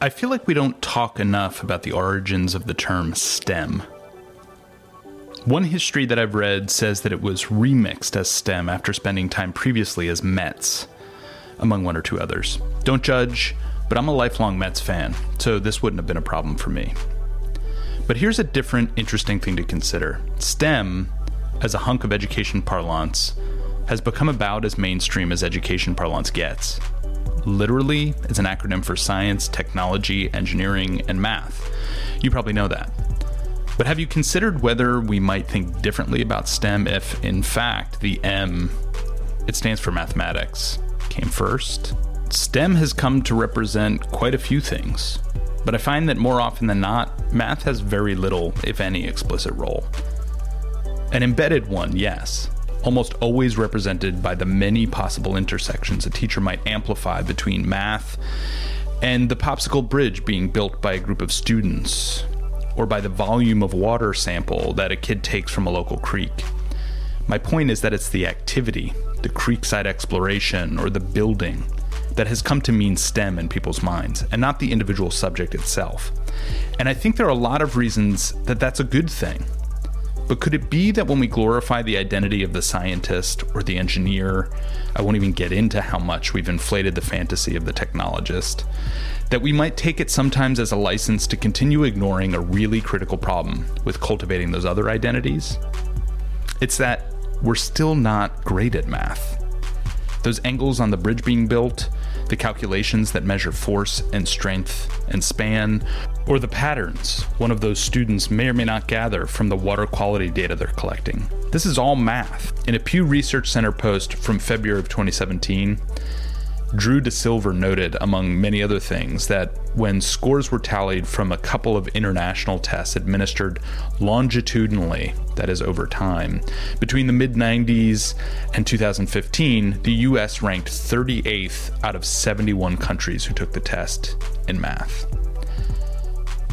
I feel like we don't talk enough about the origins of the term STEM. One history that I've read says that it was remixed as STEM after spending time previously as METS, among one or two others. Don't judge, but I'm a lifelong Mets fan, so this wouldn't have been a problem for me. But here's a different, interesting thing to consider STEM, as a hunk of education parlance, has become about as mainstream as education parlance gets. Literally, it's an acronym for science, technology, engineering, and math. You probably know that. But have you considered whether we might think differently about STEM if, in fact, the M, it stands for mathematics, came first? STEM has come to represent quite a few things, but I find that more often than not, math has very little, if any, explicit role. An embedded one, yes, almost always represented by the many possible intersections a teacher might amplify between math and the popsicle bridge being built by a group of students, or by the volume of water sample that a kid takes from a local creek. My point is that it's the activity, the creekside exploration, or the building that has come to mean STEM in people's minds, and not the individual subject itself. And I think there are a lot of reasons that that's a good thing. But could it be that when we glorify the identity of the scientist or the engineer, I won't even get into how much we've inflated the fantasy of the technologist, that we might take it sometimes as a license to continue ignoring a really critical problem with cultivating those other identities? It's that we're still not great at math. Those angles on the bridge being built, the calculations that measure force and strength and span, or the patterns one of those students may or may not gather from the water quality data they're collecting. This is all math. In a Pew Research Center post from February of 2017, Drew DeSilver noted, among many other things, that when scores were tallied from a couple of international tests administered longitudinally, that is over time, between the mid 90s and 2015, the US ranked 38th out of 71 countries who took the test in math.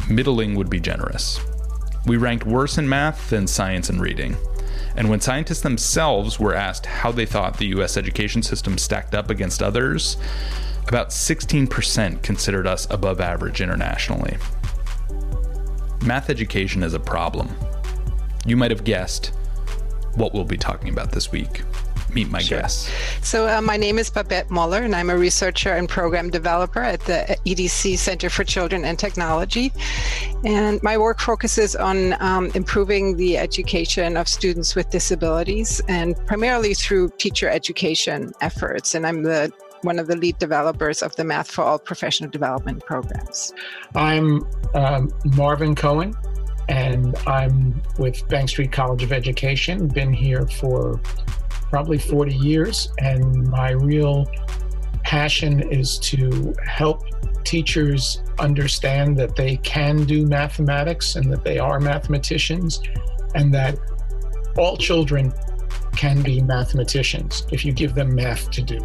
Middling would be generous. We ranked worse in math than science and reading. And when scientists themselves were asked how they thought the US education system stacked up against others, about 16% considered us above average internationally. Math education is a problem. You might have guessed what we'll be talking about this week meet my sure. guests. So, uh, my name is Babette Moeller, and I'm a researcher and program developer at the EDC Center for Children and Technology. And my work focuses on um, improving the education of students with disabilities, and primarily through teacher education efforts. And I'm the one of the lead developers of the Math for All professional development programs. I'm um, Marvin Cohen, and I'm with Bank Street College of Education. Been here for probably 40 years. And my real passion is to help teachers understand that they can do mathematics and that they are mathematicians and that all children can be mathematicians if you give them math to do.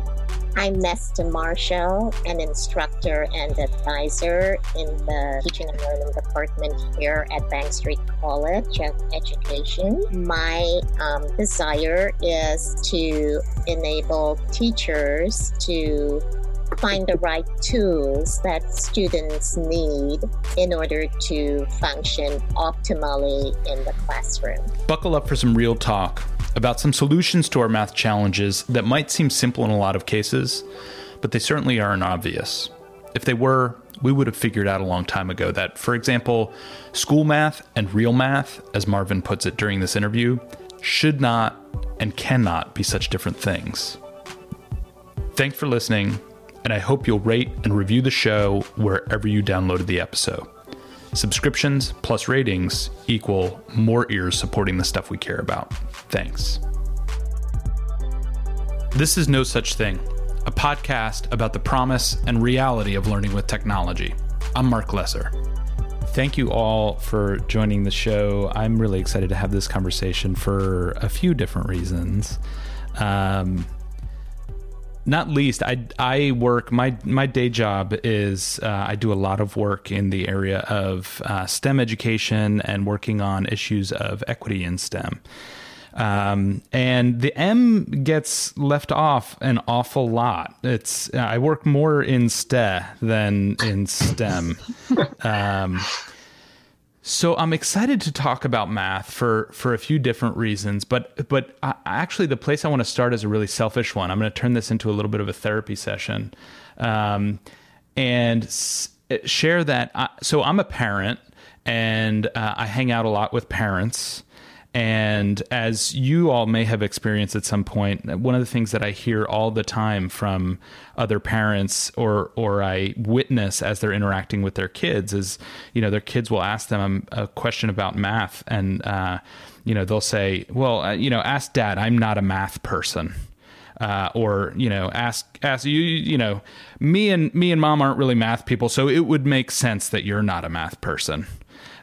I'm Nesta Marshall, an instructor and advisor in the Teaching and Learning Department here at Bank Street College of Education. My um, desire is to enable teachers to find the right tools that students need in order to function optimally in the classroom. Buckle up for some real talk about some solutions to our math challenges that might seem simple in a lot of cases, but they certainly aren't obvious. If they were, we would have figured out a long time ago that, for example, school math and real math, as Marvin puts it during this interview, should not and cannot be such different things. Thanks for listening, and I hope you'll rate and review the show wherever you downloaded the episode. Subscriptions plus ratings equal more ears supporting the stuff we care about. Thanks. This is No Such Thing, a podcast about the promise and reality of learning with technology. I'm Mark Lesser. Thank you all for joining the show. I'm really excited to have this conversation for a few different reasons. Um, not least, I I work my my day job is uh, I do a lot of work in the area of uh, STEM education and working on issues of equity in STEM. Um, and the M gets left off an awful lot. It's I work more in STE than in STEM. Um, so I'm excited to talk about math for for a few different reasons, but but I, actually the place I want to start is a really selfish one. I'm going to turn this into a little bit of a therapy session, um, and s- share that. I, so I'm a parent, and uh, I hang out a lot with parents. And as you all may have experienced at some point, one of the things that I hear all the time from other parents or or I witness as they're interacting with their kids is, you know, their kids will ask them a question about math, and uh, you know they'll say, "Well, uh, you know, ask dad. I'm not a math person." Uh, or you know ask ask you you know me and me and mom aren't really math people so it would make sense that you're not a math person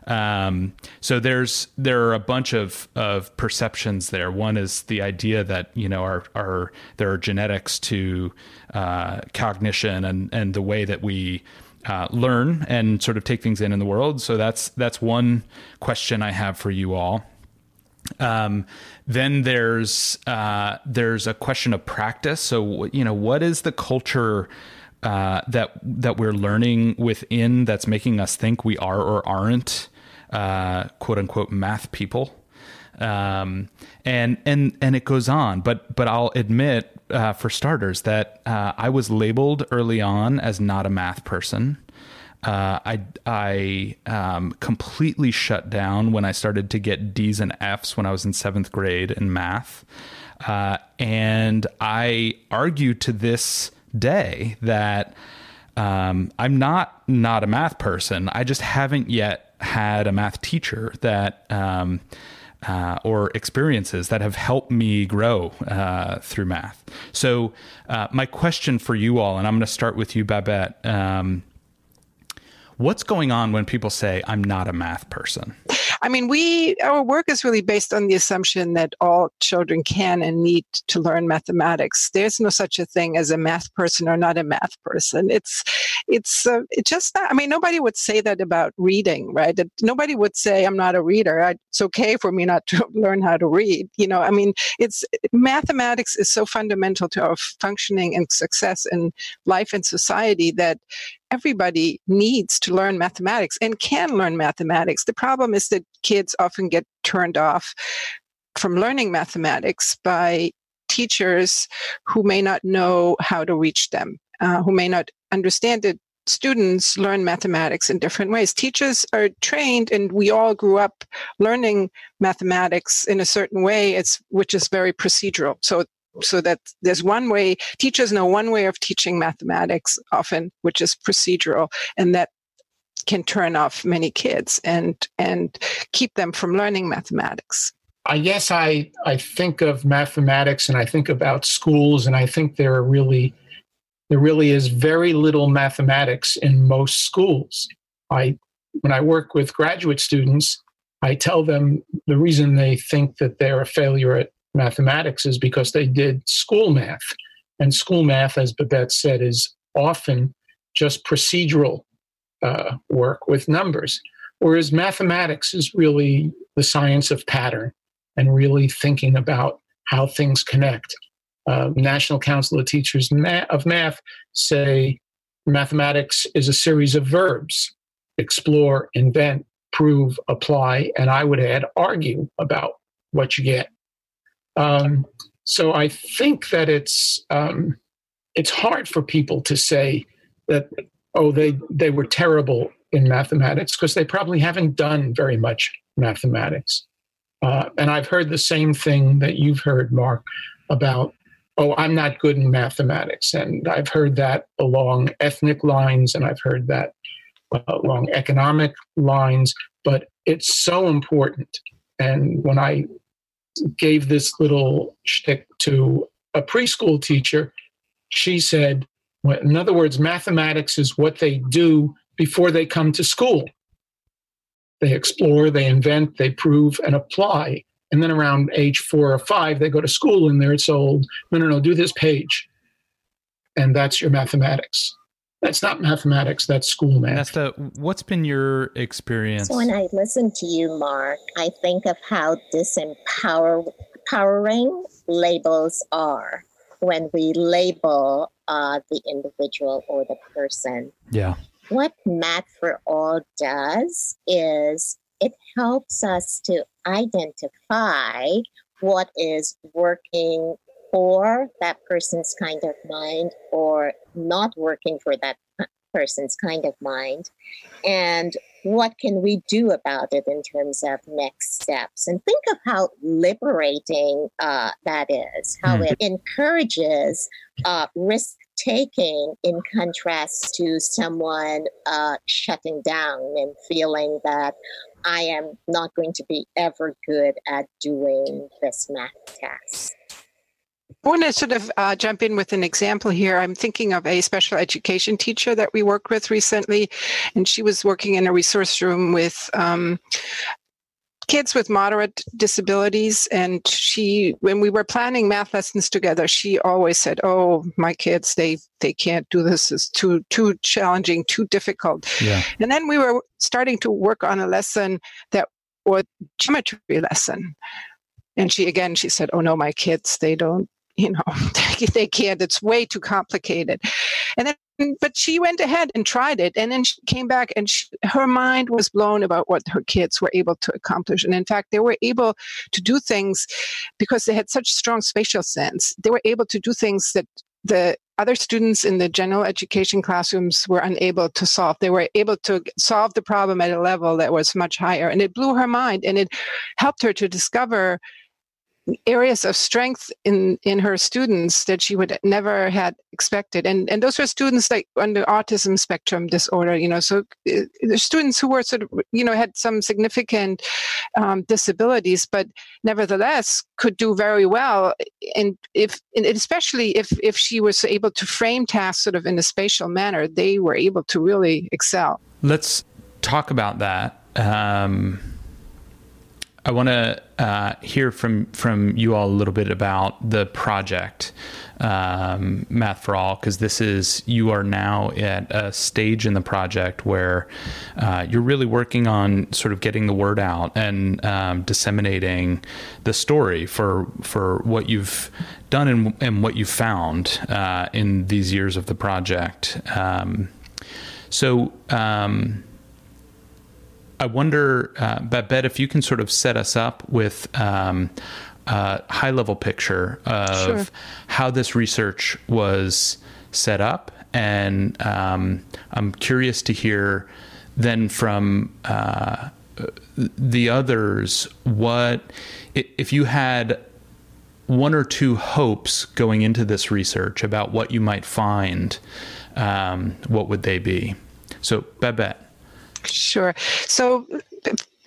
um, so there's there are a bunch of of perceptions there. One is the idea that you know our our there are genetics to uh, cognition and and the way that we uh, learn and sort of take things in in the world. So that's that's one question I have for you all. Um, then there's uh, there's a question of practice. So you know what is the culture uh, that that we're learning within that's making us think we are or aren't uh, quote unquote math people. Um, and and and it goes on, but but I'll admit, uh, for starters, that uh, I was labeled early on as not a math person. Uh, I I um, completely shut down when I started to get D's and F's when I was in seventh grade in math, uh, and I argue to this day that um, I'm not not a math person. I just haven't yet had a math teacher that um, uh, or experiences that have helped me grow uh, through math. So, uh, my question for you all, and I'm going to start with you, Babette. Um, what's going on when people say, I'm not a math person? I mean, we our work is really based on the assumption that all children can and need to learn mathematics. There's no such a thing as a math person or not a math person. It's it's uh, just not, I mean, nobody would say that about reading, right? That nobody would say I'm not a reader. I, it's okay for me not to learn how to read. You know, I mean, it's mathematics is so fundamental to our functioning and success in life and society that everybody needs to learn mathematics and can learn mathematics. The problem is that kids often get turned off from learning mathematics by teachers who may not know how to reach them, uh, who may not understand it. Students learn mathematics in different ways. Teachers are trained, and we all grew up learning mathematics in a certain way, it's, which is very procedural. So so that there's one way teachers know one way of teaching mathematics often which is procedural and that can turn off many kids and and keep them from learning mathematics. I guess i i think of mathematics and i think about schools and i think there are really there really is very little mathematics in most schools. I when i work with graduate students i tell them the reason they think that they're a failure at mathematics is because they did school math. And school math, as Babette said, is often just procedural uh, work with numbers. Whereas mathematics is really the science of pattern and really thinking about how things connect. Uh, National Council of Teachers of Math say mathematics is a series of verbs explore, invent, prove, apply, and I would add argue about what you get. Um, so I think that it's um, it's hard for people to say that oh they they were terrible in mathematics because they probably haven't done very much mathematics. Uh, and I've heard the same thing that you've heard, Mark, about oh I'm not good in mathematics, and I've heard that along ethnic lines, and I've heard that uh, along economic lines. But it's so important. And when I gave this little shtick to a preschool teacher. She said, in other words, mathematics is what they do before they come to school. They explore, they invent, they prove, and apply. And then around age four or five, they go to school and they're told, no, no, no, do this page. And that's your mathematics. That's not mathematics. That's school math. That's the. What's been your experience? So when I listen to you, Mark, I think of how disempowering labels are when we label uh, the individual or the person. Yeah. What Math for All does is it helps us to identify what is working for that person's kind of mind or not working for that person's kind of mind and what can we do about it in terms of next steps and think of how liberating uh, that is how mm. it encourages uh, risk taking in contrast to someone uh, shutting down and feeling that I am not going to be ever good at doing this math test. I want to sort of uh, jump in with an example here. I'm thinking of a special education teacher that we worked with recently, and she was working in a resource room with um, kids with moderate disabilities and she when we were planning math lessons together she always said oh my kids they they can't do this it's too too challenging too difficult yeah. and then we were starting to work on a lesson that or geometry lesson and she again she said oh no my kids they don't you know they can't it's way too complicated and then but she went ahead and tried it and then she came back and she, her mind was blown about what her kids were able to accomplish and in fact they were able to do things because they had such strong spatial sense they were able to do things that the other students in the general education classrooms were unable to solve. They were able to solve the problem at a level that was much higher. And it blew her mind and it helped her to discover areas of strength in in her students that she would never had expected. And and those were students like on the autism spectrum disorder you know so uh, the students who were sort of you know had some significant um, disabilities but nevertheless could do very well. And if and especially if if she was able to frame tasks sort of in a spatial manner they were able to really excel. Let's talk about that um I want to uh, hear from from you all a little bit about the project um, Math for All because this is you are now at a stage in the project where uh, you're really working on sort of getting the word out and um, disseminating the story for for what you've done and, and what you've found uh, in these years of the project. Um, so um, I wonder, uh, Babette, if you can sort of set us up with um, a high level picture of sure. how this research was set up. And um, I'm curious to hear then from uh, the others what, if you had one or two hopes going into this research about what you might find, um, what would they be? So, Babette. Sure. So,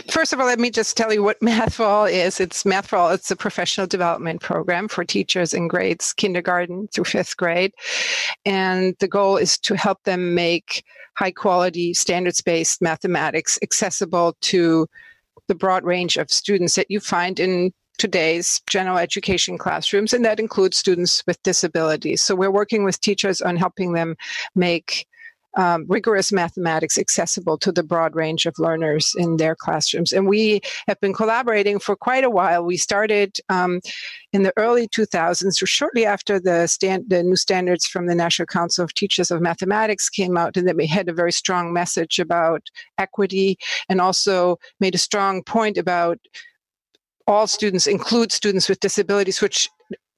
first of all, let me just tell you what Math for is. It's Math for It's a professional development program for teachers in grades kindergarten through fifth grade, and the goal is to help them make high quality, standards based mathematics accessible to the broad range of students that you find in today's general education classrooms, and that includes students with disabilities. So we're working with teachers on helping them make um, rigorous mathematics accessible to the broad range of learners in their classrooms. And we have been collaborating for quite a while. We started um, in the early 2000s, or shortly after the, stand, the new standards from the National Council of Teachers of Mathematics came out, and then we had a very strong message about equity and also made a strong point about all students include students with disabilities, which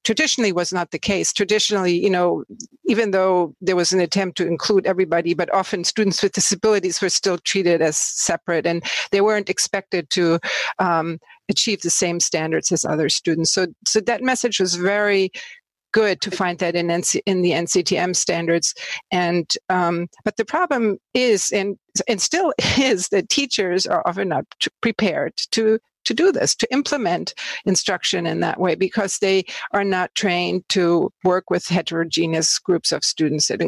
traditionally was not the case. Traditionally, you know, even though there was an attempt to include everybody, but often students with disabilities were still treated as separate and they weren't expected to um, achieve the same standards as other students. So, so that message was very good to find that in NC, in the NCTM standards. And um, but the problem is, and and still is, that teachers are often not prepared to to do this, to implement instruction in that way, because they are not trained to work with heterogeneous groups of students that,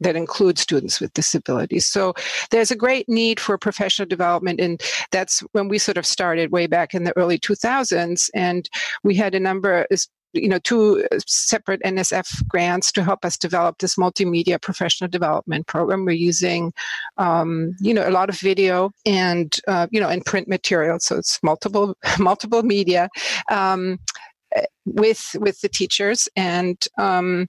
that include students with disabilities. So there's a great need for professional development. And that's when we sort of started way back in the early 2000s. And we had a number, you know, two uh, separate NSF grants to help us develop this multimedia professional development program. We're using, um, you know, a lot of video and, uh, you know, and print material. So it's multiple, multiple media. Um, with with the teachers and um,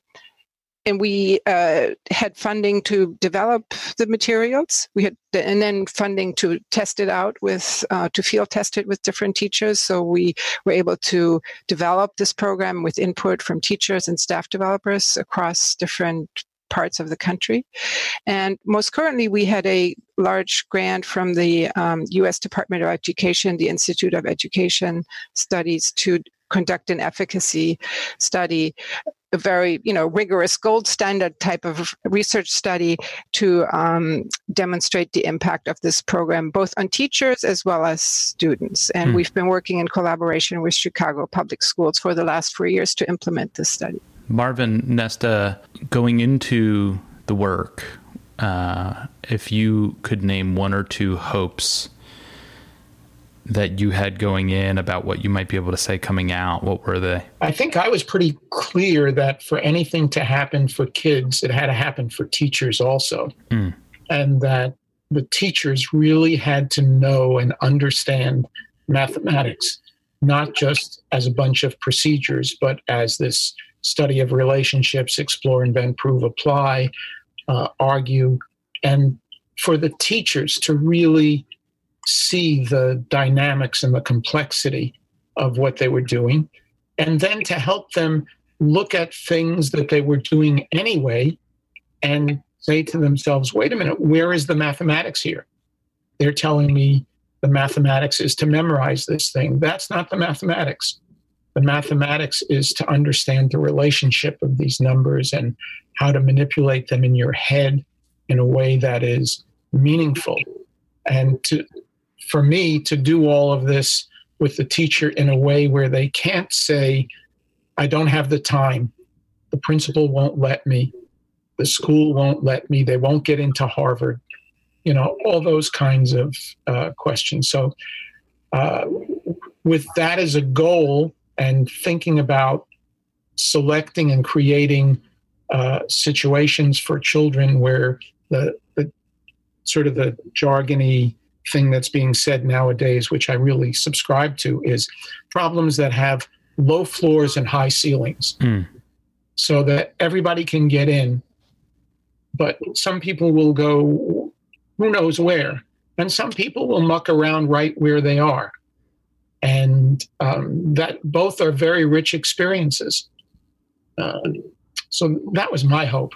and we uh, had funding to develop the materials. We had, and then funding to test it out with, uh, to field test it with different teachers. So we were able to develop this program with input from teachers and staff developers across different parts of the country. And most currently, we had a large grant from the um, U.S. Department of Education, the Institute of Education Studies, to conduct an efficacy study a very you know rigorous gold standard type of research study to um, demonstrate the impact of this program both on teachers as well as students and hmm. we've been working in collaboration with chicago public schools for the last four years to implement this study marvin nesta going into the work uh, if you could name one or two hopes that you had going in about what you might be able to say coming out? What were they? I think I was pretty clear that for anything to happen for kids, it had to happen for teachers also. Mm. And that the teachers really had to know and understand mathematics, not just as a bunch of procedures, but as this study of relationships, explore, invent, prove, apply, uh, argue, and for the teachers to really see the dynamics and the complexity of what they were doing, and then to help them look at things that they were doing anyway and say to themselves, wait a minute, where is the mathematics here? They're telling me the mathematics is to memorize this thing. That's not the mathematics. The mathematics is to understand the relationship of these numbers and how to manipulate them in your head in a way that is meaningful and to for me to do all of this with the teacher in a way where they can't say, I don't have the time. The principal won't let me. The school won't let me. They won't get into Harvard. You know, all those kinds of uh, questions. So, uh, with that as a goal and thinking about selecting and creating uh, situations for children where the, the sort of the jargony thing that's being said nowadays, which I really subscribe to, is problems that have low floors and high ceilings mm. so that everybody can get in. But some people will go, who knows where? And some people will muck around right where they are. And um, that both are very rich experiences. Uh, so that was my hope.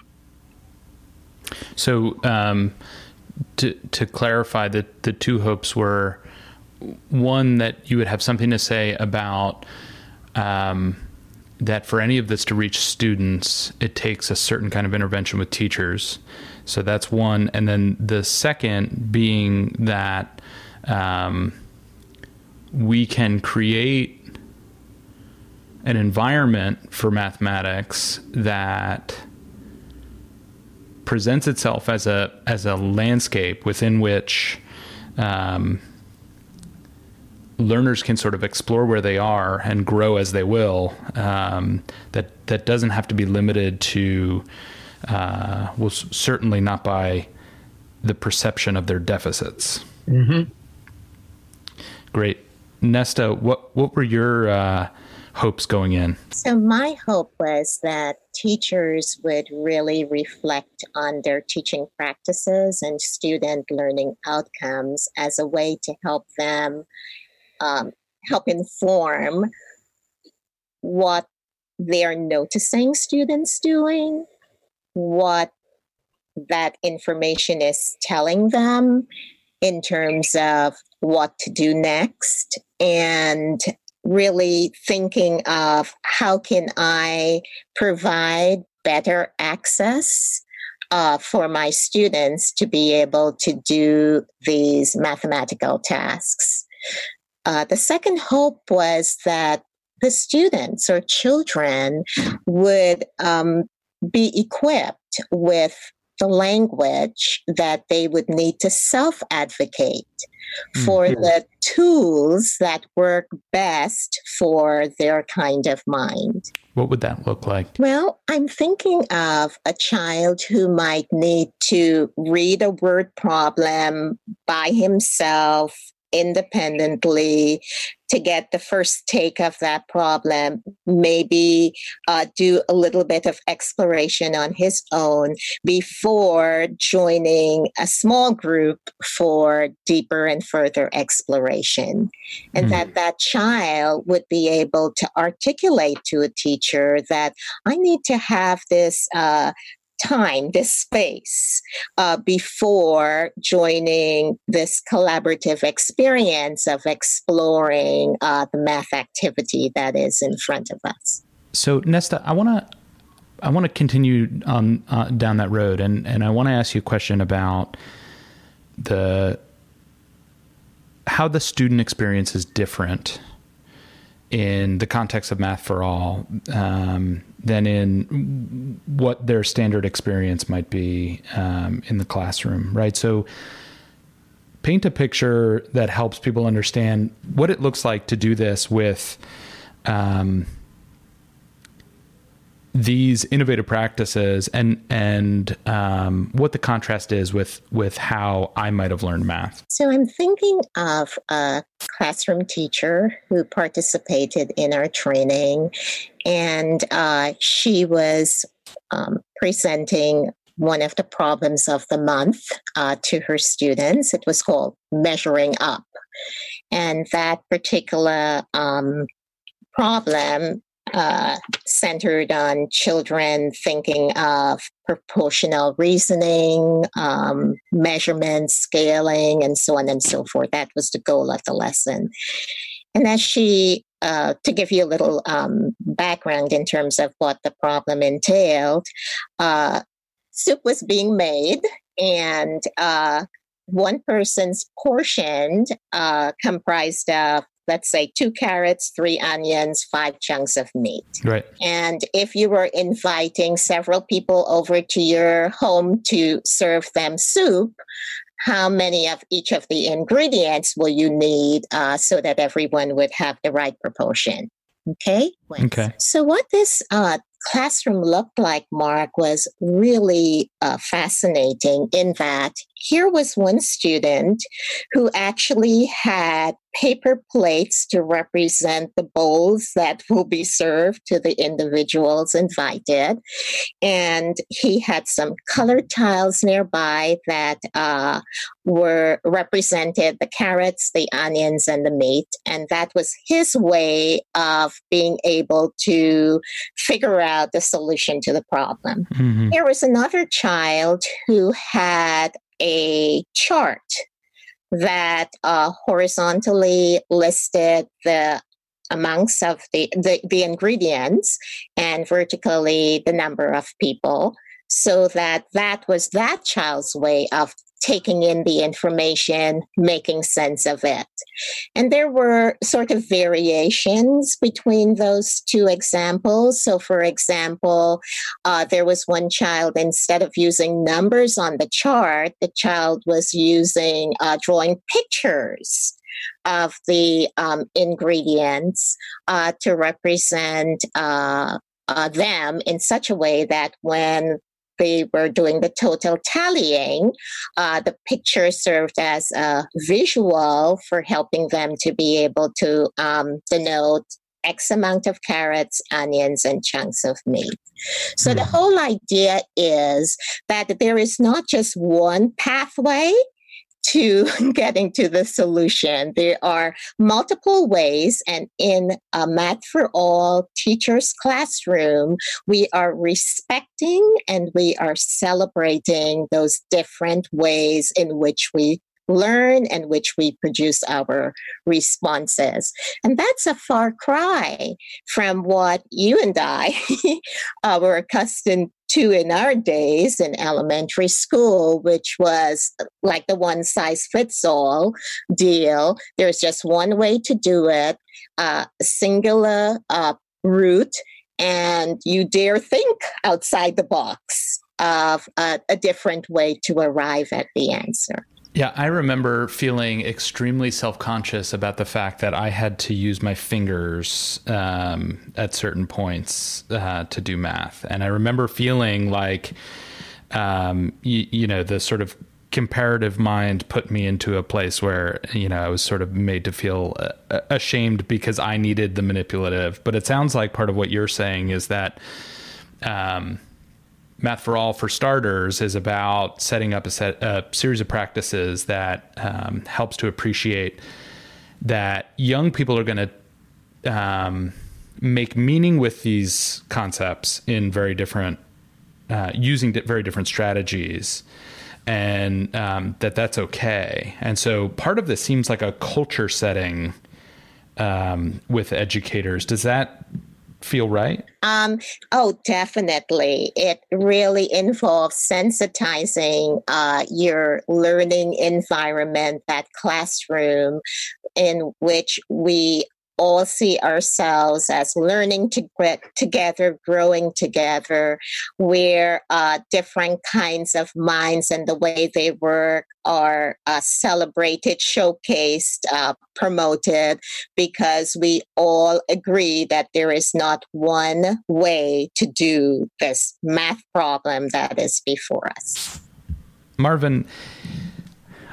So, um, to to clarify that the two hopes were one that you would have something to say about um, that for any of this to reach students, it takes a certain kind of intervention with teachers. So that's one, and then the second being that um, we can create an environment for mathematics that presents itself as a as a landscape within which um, learners can sort of explore where they are and grow as they will. Um, that that doesn't have to be limited to uh, well, certainly not by the perception of their deficits. Mm-hmm. Great, Nesta. What what were your uh, hopes going in? So, my hope was that teachers would really reflect on their teaching practices and student learning outcomes as a way to help them um, help inform what they're noticing students doing, what that information is telling them in terms of what to do next and really thinking of how can I provide better access uh, for my students to be able to do these mathematical tasks. Uh, the second hope was that the students or children would um, be equipped with the language that they would need to self advocate for mm-hmm. the tools that work best for their kind of mind. What would that look like? Well, I'm thinking of a child who might need to read a word problem by himself independently to get the first take of that problem, maybe uh, do a little bit of exploration on his own before joining a small group for deeper and further exploration. And mm. that that child would be able to articulate to a teacher that I need to have this uh, time, this space, uh, before joining this collaborative experience of exploring uh, the math activity that is in front of us. So, Nesta, I want to. I want to continue on uh, down that road, and, and I want to ask you a question about the how the student experience is different in the context of Math for All um, than in what their standard experience might be um, in the classroom, right? So, paint a picture that helps people understand what it looks like to do this with um, these innovative practices and and um, what the contrast is with with how I might have learned math. So I'm thinking of a classroom teacher who participated in our training, and uh, she was um, presenting one of the problems of the month uh, to her students. It was called measuring up, and that particular um, problem uh, centered on children thinking of proportional reasoning, um, measurement, scaling, and so on and so forth. That was the goal of the lesson. And as she, uh, to give you a little um, background in terms of what the problem entailed, uh, soup was being made, and uh, one person's portion uh, comprised of let's say two carrots, three onions, five chunks of meat. Right. And if you were inviting several people over to your home to serve them soup, how many of each of the ingredients will you need uh, so that everyone would have the right proportion? Okay. Okay. So what this uh, classroom looked like, Mark, was really uh, fascinating in that here was one student who actually had paper plates to represent the bowls that will be served to the individuals invited. And he had some colored tiles nearby that uh, were represented the carrots, the onions, and the meat. And that was his way of being able to figure out the solution to the problem. Mm-hmm. There was another child who had a chart that uh, horizontally listed the amounts of the, the, the ingredients and vertically the number of people so that that was that child's way of taking in the information, making sense of it. And there were sort of variations between those two examples. So, for example, uh, there was one child, instead of using numbers on the chart, the child was using uh, drawing pictures of the um, ingredients uh, to represent uh, uh, them in such a way that when they were doing the total tallying, uh, the picture served as a visual for helping them to be able to um, denote X amount of carrots, onions, and chunks of meat. So the hmm. whole idea is that there is not just one pathway to getting to the solution. There are multiple ways, and in a Math for All teachers classroom, we are respecting and we are celebrating those different ways in which we learn and which we produce our responses. And that's a far cry from what you and I were accustomed to in our days in elementary school, which was like the one size fits all deal. There's just one way to do it, uh, singular uh, route, and you dare think outside the box of a, a different way to arrive at the answer. Yeah, I remember feeling extremely self conscious about the fact that I had to use my fingers um, at certain points uh, to do math. And I remember feeling like, um, you, you know, the sort of comparative mind put me into a place where you know I was sort of made to feel uh, ashamed because I needed the manipulative. But it sounds like part of what you're saying is that um, Math for All, for starters, is about setting up a, set, a series of practices that um, helps to appreciate that young people are going to um, make meaning with these concepts in very different, uh, using very different strategies and um, that that's okay. And so part of this seems like a culture setting um, with educators. Does that feel right? Um, oh, definitely. It really involves sensitizing uh, your learning environment, that classroom in which we all see ourselves as learning to get together, growing together, where uh, different kinds of minds and the way they work are uh, celebrated, showcased, uh, promoted, because we all agree that there is not one way to do this math problem that is before us. Marvin,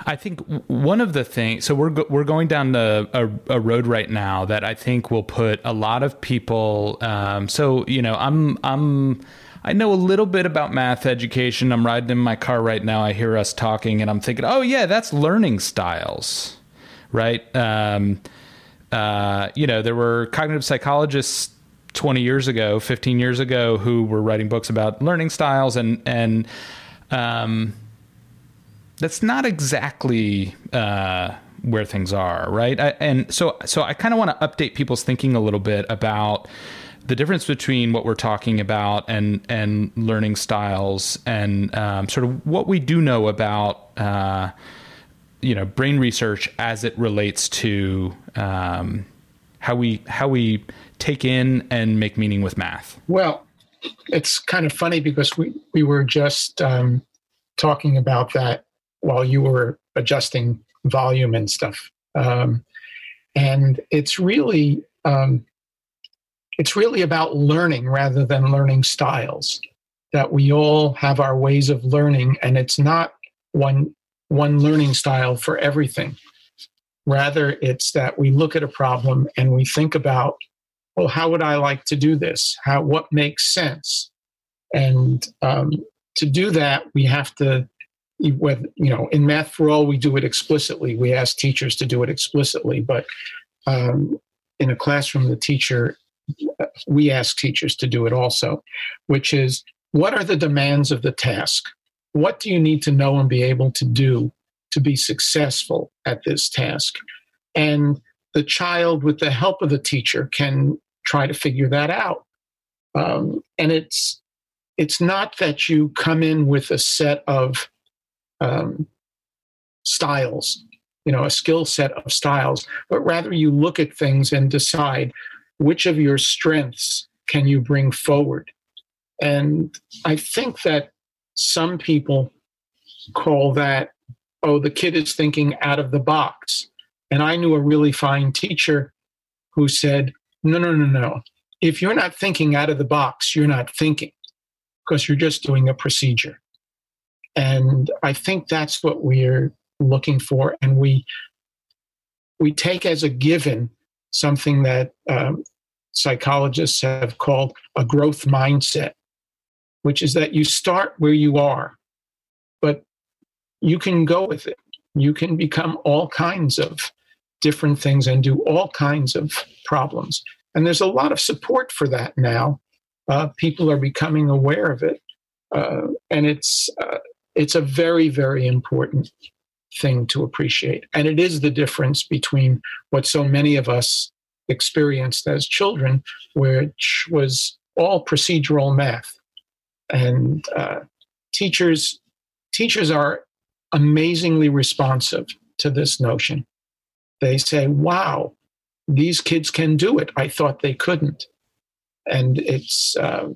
I think one of the things. So we're go, we're going down a, a, a, road right now that I think will put a lot of people. Um, so you know, I'm I'm. I know a little bit about math education. I'm riding in my car right now. I hear us talking, and I'm thinking, oh yeah, that's learning styles, right? Um, uh, you know, there were cognitive psychologists 20 years ago, 15 years ago, who were writing books about learning styles, and and um, that's not exactly uh, where things are, right? I, and so, so I kind of want to update people's thinking a little bit about the difference between what we're talking about and and learning styles and um, sort of what we do know about uh, you know brain research as it relates to um, how we how we take in and make meaning with math. Well, it's kind of funny because we we were just um, talking about that while you were adjusting volume and stuff. Um, and it's really um, it's really about learning rather than learning styles. That we all have our ways of learning, and it's not one one learning style for everything. Rather, it's that we look at a problem and we think about, well, how would I like to do this? How what makes sense? And um, to do that, we have to with you know in math for all we do it explicitly. We ask teachers to do it explicitly but um, in a classroom the teacher we ask teachers to do it also which is what are the demands of the task? What do you need to know and be able to do to be successful at this task? And the child with the help of the teacher can try to figure that out. Um, and it's it's not that you come in with a set of um, styles, you know, a skill set of styles, but rather you look at things and decide which of your strengths can you bring forward. And I think that some people call that, oh, the kid is thinking out of the box. And I knew a really fine teacher who said, no, no, no, no. If you're not thinking out of the box, you're not thinking because you're just doing a procedure. And I think that's what we're looking for. And we we take as a given something that um, psychologists have called a growth mindset, which is that you start where you are, but you can go with it. You can become all kinds of different things and do all kinds of problems. And there's a lot of support for that now. Uh, people are becoming aware of it. Uh, and it's uh, it's a very, very important thing to appreciate. And it is the difference between what so many of us experienced as children, which was all procedural math. And uh, teachers, teachers are amazingly responsive to this notion. They say, wow, these kids can do it. I thought they couldn't. And it's, uh,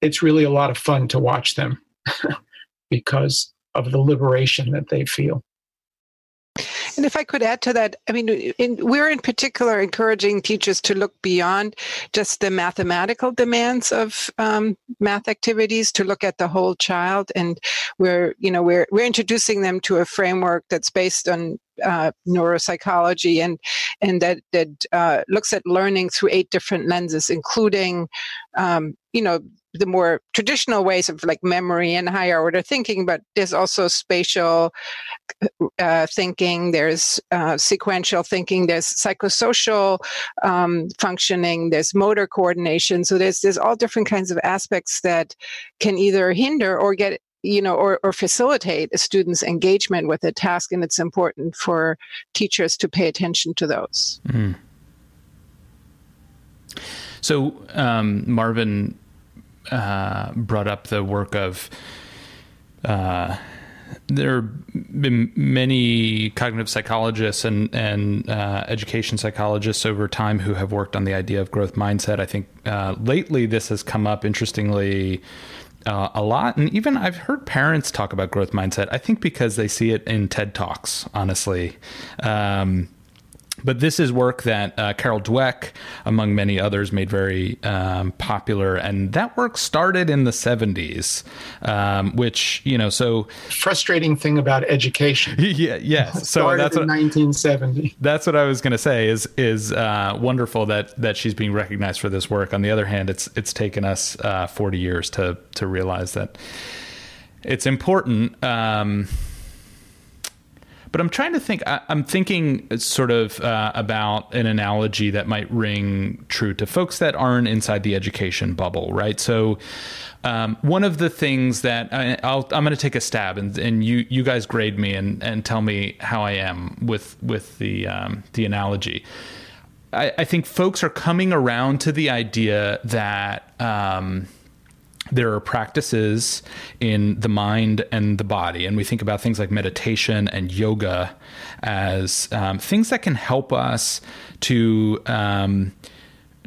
it's really a lot of fun to watch them. because of the liberation that they feel. And if I could add to that, I mean, in, we're in particular encouraging teachers to look beyond just the mathematical demands of um, math activities, to look at the whole child, and we're, you know, we're we're introducing them to a framework that's based on uh, neuropsychology and and that that uh, looks at learning through eight different lenses, including, um, you know, the more traditional ways of like memory and higher order thinking, but there's also spatial uh, thinking, there's uh, sequential thinking, there's psychosocial um, functioning, there's motor coordination. So there's there's all different kinds of aspects that can either hinder or get you know or, or facilitate a student's engagement with a task and it's important for teachers to pay attention to those mm. so um, marvin uh, brought up the work of. Uh, there have been many cognitive psychologists and and uh, education psychologists over time who have worked on the idea of growth mindset. I think uh, lately this has come up interestingly uh, a lot, and even I've heard parents talk about growth mindset. I think because they see it in TED talks, honestly. Um, but this is work that uh, Carol Dweck, among many others, made very um, popular, and that work started in the '70s. Um, which you know, so frustrating thing about education. yeah, yes. So that's what 1970. That's what I was going to say. Is is uh, wonderful that that she's being recognized for this work. On the other hand, it's it's taken us uh, 40 years to to realize that it's important. Um, but I'm trying to think. I, am thinking sort of uh, about an analogy that might ring true to folks that aren't inside the education bubble, right? So. Um, one of the things that I, am going to take a stab, and, and, you you guys grade me and, and tell me how I am with with the um, the analogy. I, I, think folks are coming around to the idea that um, there are practices in the mind and the body, and we think about things like meditation and yoga as um, things that can help us to um,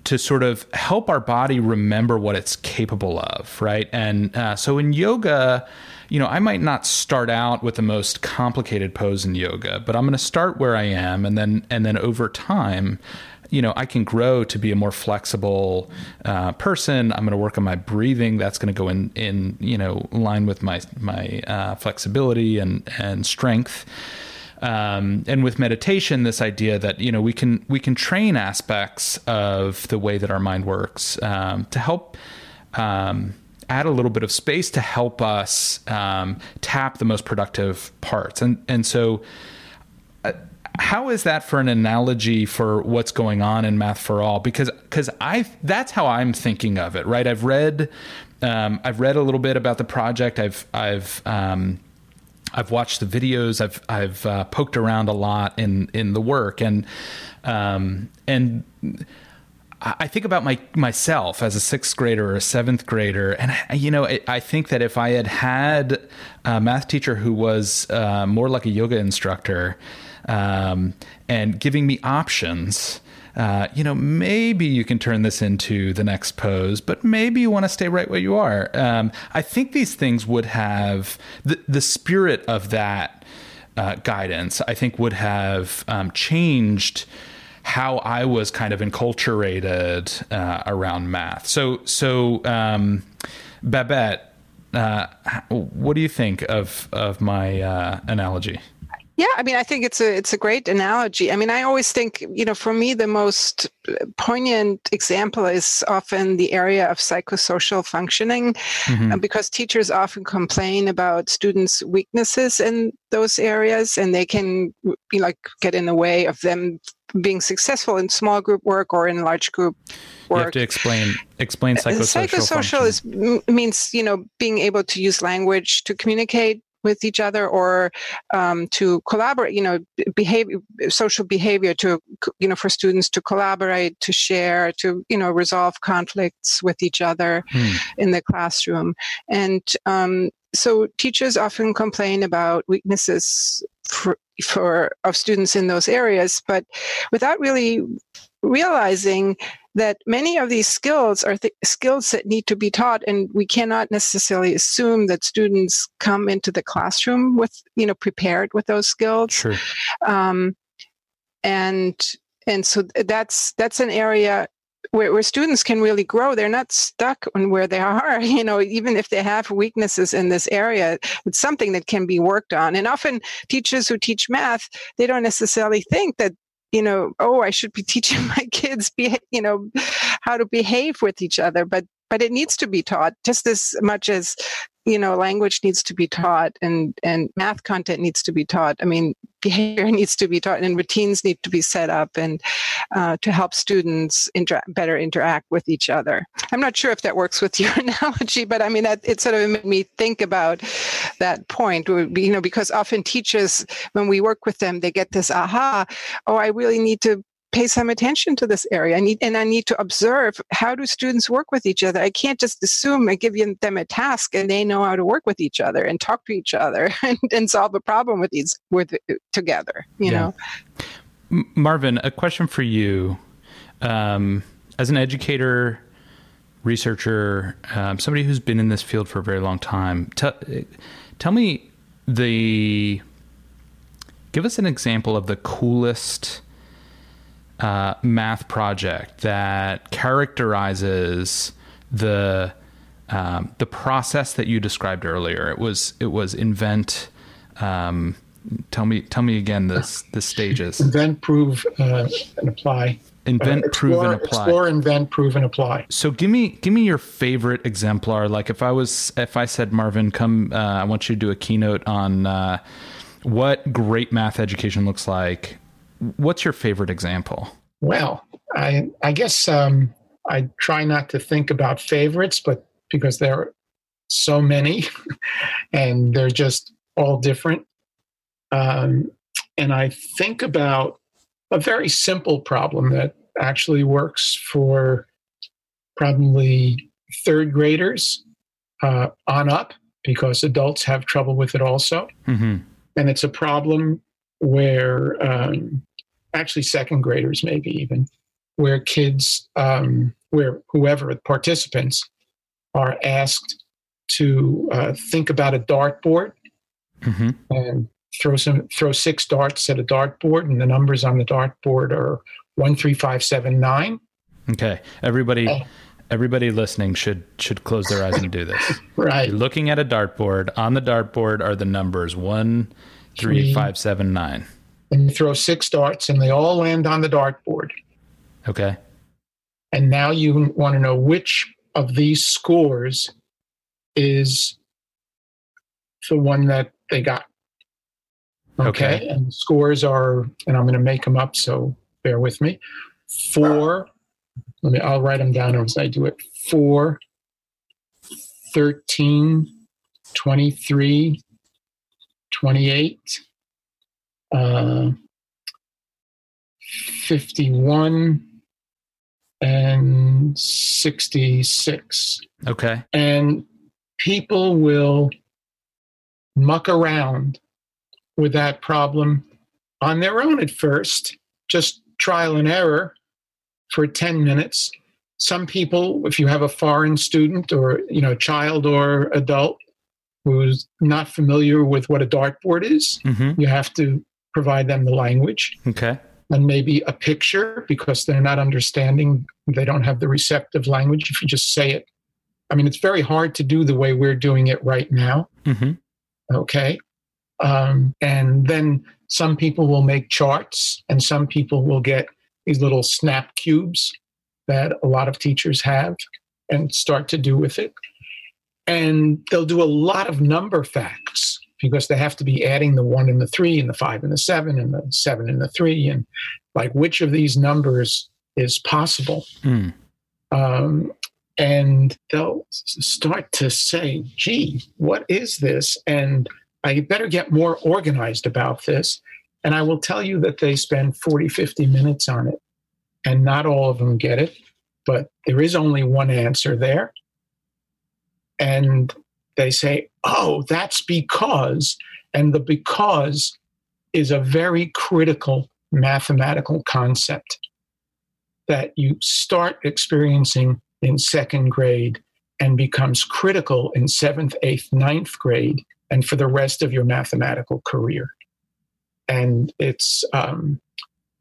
to sort of help our body remember what it's capable of, right? And uh, so in yoga, you know, I might not start out with the most complicated pose in yoga, but I'm going to start where I am, and then and then over time, you know, I can grow to be a more flexible uh, person. I'm going to work on my breathing. That's going to go in, in you know, line with my my uh, flexibility and and strength. Um, and with meditation, this idea that you know we can we can train aspects of the way that our mind works um, to help. Um, add a little bit of space to help us um, tap the most productive parts, and and so how is that for an analogy for what's going on in math for all? Because because i that's how i'm thinking of it right? I've read um, i've read a little bit about the project. I've i've um, I've watched the videos. I've I've uh, poked around a lot in in the work, and um, and I think about my myself as a sixth grader or a seventh grader, and you know, I think that if I had had a math teacher who was uh, more like a yoga instructor, um, and giving me options. Uh, you know, maybe you can turn this into the next pose, but maybe you want to stay right where you are. Um, I think these things would have the, the spirit of that uh, guidance, I think, would have um, changed how I was kind of enculturated uh, around math. So, so um, Babette, uh, what do you think of of my uh, analogy? Yeah, I mean, I think it's a it's a great analogy. I mean, I always think, you know, for me, the most poignant example is often the area of psychosocial functioning, mm-hmm. Uh, because teachers often complain about students' weaknesses in those areas, and they can, you like, get in the way of them being successful in small group work or in large group work. You have to explain explain uh, psychosocial. Psychosocial is, means you know being able to use language to communicate with each other or um, to collaborate you know behavior social behavior to you know for students to collaborate to share to you know resolve conflicts with each other hmm. in the classroom and um, so teachers often complain about weaknesses for, for of students in those areas but without really realizing that many of these skills are th- skills that need to be taught and we cannot necessarily assume that students come into the classroom with you know prepared with those skills. Sure. um, and and so that's that's an area where, where students can really grow. They're not stuck on where they are you know even if they have weaknesses in this area it's something that can be worked on. And often teachers who teach math they don't necessarily think that you know oh i should be teaching my kids be you know how to behave with each other but but it needs to be taught just as much as you know language needs to be taught and and math content needs to be taught. I mean behavior needs to be taught and routines need to be set up and uh, to help students better interact with each other. I'm not sure if that works with your analogy but i mean that it sort of made me think about that point you know because often teachers when we work with them they get this aha oh i really need to pay some attention to this area. I need, and I need to observe how do students work with each other. I can't just assume I give them a task and they know how to work with each other and talk to each other and, and solve a problem with these with together. You yeah. know, Marvin, a question for you. Um, as an educator, researcher, um, somebody who's been in this field for a very long time, tell tell me the give us an example of the coolest uh, math project that characterizes the um, the process that you described earlier. It was it was invent. Um, tell me tell me again the the stages. Invent, prove, uh, and apply. Invent, uh, explore, prove, and apply. Explore, invent, prove, and apply. So give me give me your favorite exemplar. Like if I was if I said Marvin, come, uh, I want you to do a keynote on uh, what great math education looks like What's your favorite example? Well, I I guess um, I try not to think about favorites, but because there are so many, and they're just all different. Um, and I think about a very simple problem that actually works for probably third graders uh, on up because adults have trouble with it also. Mm-hmm. And it's a problem where um, actually second graders, maybe even, where kids, um, where whoever participants are asked to uh, think about a dartboard mm-hmm. and throw some throw six darts at a dartboard, and the numbers on the dartboard are one, three, five, seven, nine. Okay, everybody. Oh. Everybody listening should should close their eyes and do this. right. You're looking at a dartboard. On the dartboard are the numbers one, three, three five, seven, nine and you throw six darts and they all land on the dartboard. Okay. And now you want to know which of these scores is the one that they got. Okay. okay. And the scores are, and I'm going to make them up, so bear with me. Four, let me, I'll write them down as I do it. Four, 13, 23, 28, uh, 51 and 66. Okay. And people will muck around with that problem on their own at first, just trial and error for 10 minutes. Some people, if you have a foreign student or, you know, child or adult who's not familiar with what a dartboard is, mm-hmm. you have to provide them the language. Okay. And maybe a picture because they're not understanding, they don't have the receptive language. If you just say it, I mean, it's very hard to do the way we're doing it right now. Mm-hmm. Okay. Um, and then some people will make charts, and some people will get these little snap cubes that a lot of teachers have and start to do with it. And they'll do a lot of number facts because they have to be adding the one and the three and the five and the seven and the seven and the three and like which of these numbers is possible? Mm. um, and they'll start to say gee what is this? And i better get more organized about this and i will tell you that they spend 40 50 minutes on it and not all of them get it but there is only one answer there. And they say, oh, that's because, and the because is a very critical mathematical concept. that you start experiencing in second grade and becomes critical in seventh, eighth, ninth grade, and for the rest of your mathematical career. And it's um,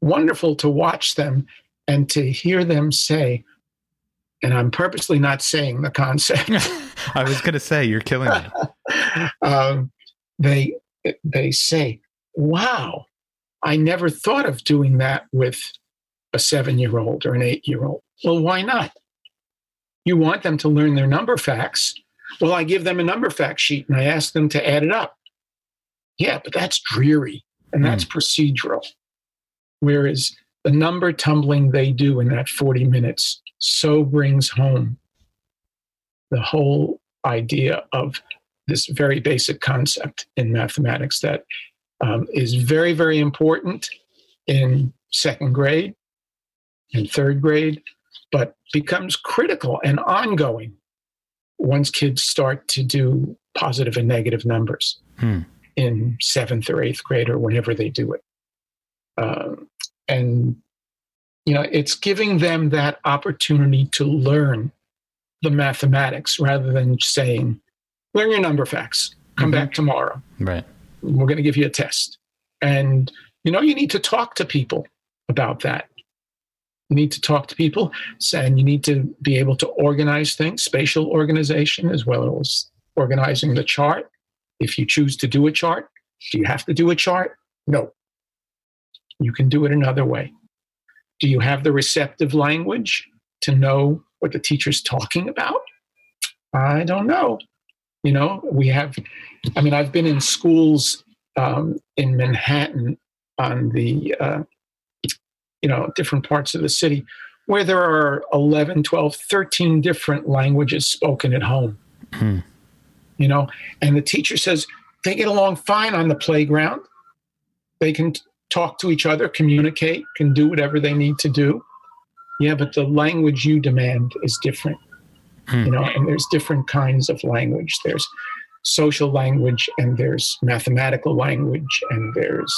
wonderful to watch them and to hear them say, and I'm purposely not saying the concept. I was going to say, you're killing me. um, they they say, "Wow, I never thought of doing that with a seven year old or an eight year old." Well, why not? You want them to learn their number facts. Well, I give them a number fact sheet and I ask them to add it up. Yeah, but that's dreary and that's mm. procedural. Whereas the number tumbling they do in that 40 minutes so brings home the whole idea of this very basic concept in mathematics that um, is very, very important in second grade and third grade, but becomes critical and ongoing once kids start to do positive and negative numbers hmm. in seventh or eighth grade or whenever they do it. Uh, and you know it's giving them that opportunity to learn the mathematics rather than saying learn your number facts. Come mm-hmm. back tomorrow. Right. We're going to give you a test. And you know you need to talk to people about that. You need to talk to people and you need to be able to organize things spatial organization as well as organizing the chart. If you choose to do a chart do you have to do a chart? No. You can do it another way do you have the receptive language to know what the teacher's talking about? I don't know. You know, we have, I mean, I've been in schools um, in Manhattan on the, uh, you know, different parts of the city where there are 11, 12, 13 different languages spoken at home. Hmm. You know, and the teacher says they get along fine on the playground. They can talk to each other, communicate, can do whatever they need to do. Yeah, but the language you demand is different. Hmm. You know, and there's different kinds of language. There's social language and there's mathematical language and there's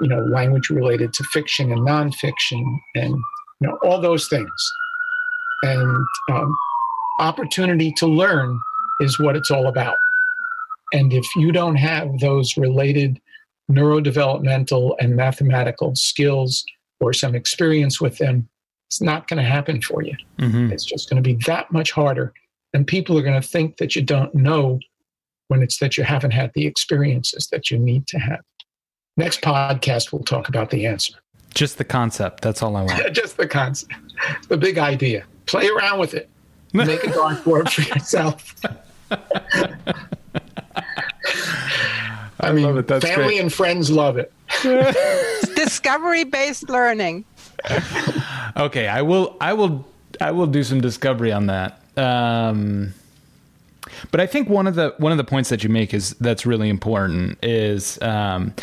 you know language related to fiction and nonfiction and you know all those things and um, opportunity to learn is what it's all about and if you don't have those related neurodevelopmental and mathematical skills or some experience with them, it's not going to happen for you. Mm-hmm. It's just going to be that much harder. And people are going to think that you don't know when it's that you haven't had the experiences that you need to have. Next podcast, we'll talk about the answer. Just the concept. That's all I want. just the concept. The big idea. Play around with it. Make a dartboard for yourself. I, I mean, family great. and friends love it. discovery based learning. okay, I will. I will. I will do some discovery on that. Um, but I think one of the one of the points that you make is that's really important is um,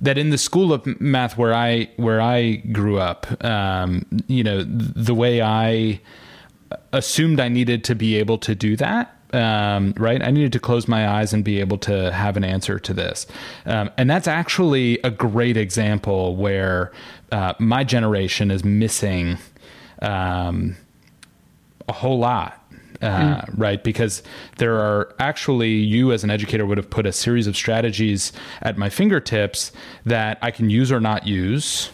that in the school of math where I where I grew up, um, you know, the way I assumed I needed to be able to do that um, right? I needed to close my eyes and be able to have an answer to this. Um, and that's actually a great example where uh, my generation is missing um, a whole lot. Uh, mm. Right, because there are actually you as an educator would have put a series of strategies at my fingertips that I can use or not use.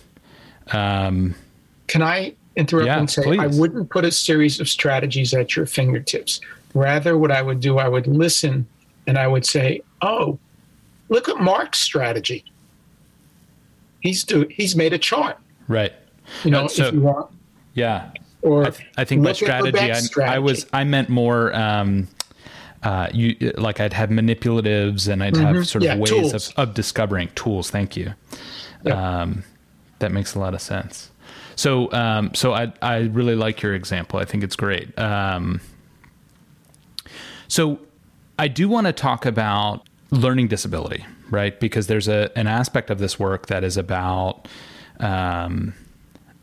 Um, can I interrupt yeah, and say please. I wouldn't put a series of strategies at your fingertips. Rather, what I would do, I would listen and I would say, "Oh, look at Mark's strategy. He's do he's made a chart, right? You know, so, if you want, yeah. Or I, th- I think my strategy I, strategy, I, was I meant more." Um, uh, you like I'd have manipulatives and I'd mm-hmm. have sort of yeah, ways of, of discovering tools. Thank you. Um, that makes a lot of sense. So, um, so I I really like your example. I think it's great. Um, so I do want to talk about learning disability, right? Because there's a an aspect of this work that is about um,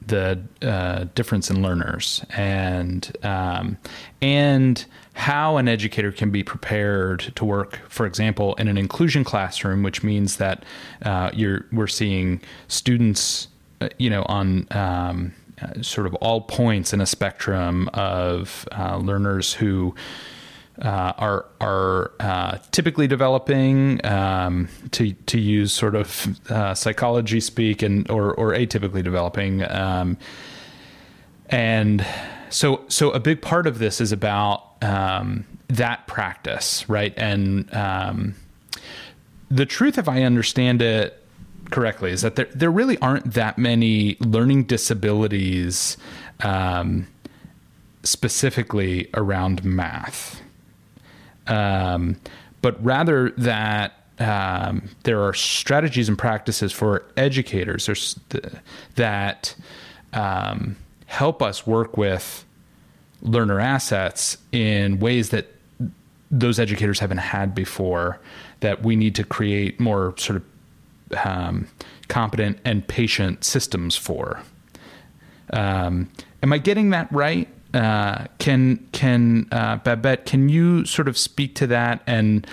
the uh, difference in learners and um, and how an educator can be prepared to work, for example, in an inclusion classroom, which means that uh, you're we're seeing students, uh, you know, on um, uh, sort of all points in a spectrum of uh, learners who uh, are are uh, typically developing um, to to use sort of uh, psychology speak and or or atypically developing um, and so so a big part of this is about um, that practice right? And um, the truth if I understand it correctly is that there there really aren't that many learning disabilities um, specifically around math um, but rather that um, there are strategies and practices for educators th- that um, help us work with learner assets in ways that those educators haven't had before that we need to create more sort of um, competent and patient systems for. Um, am I getting that right? Uh, can can uh, Babette, can you sort of speak to that and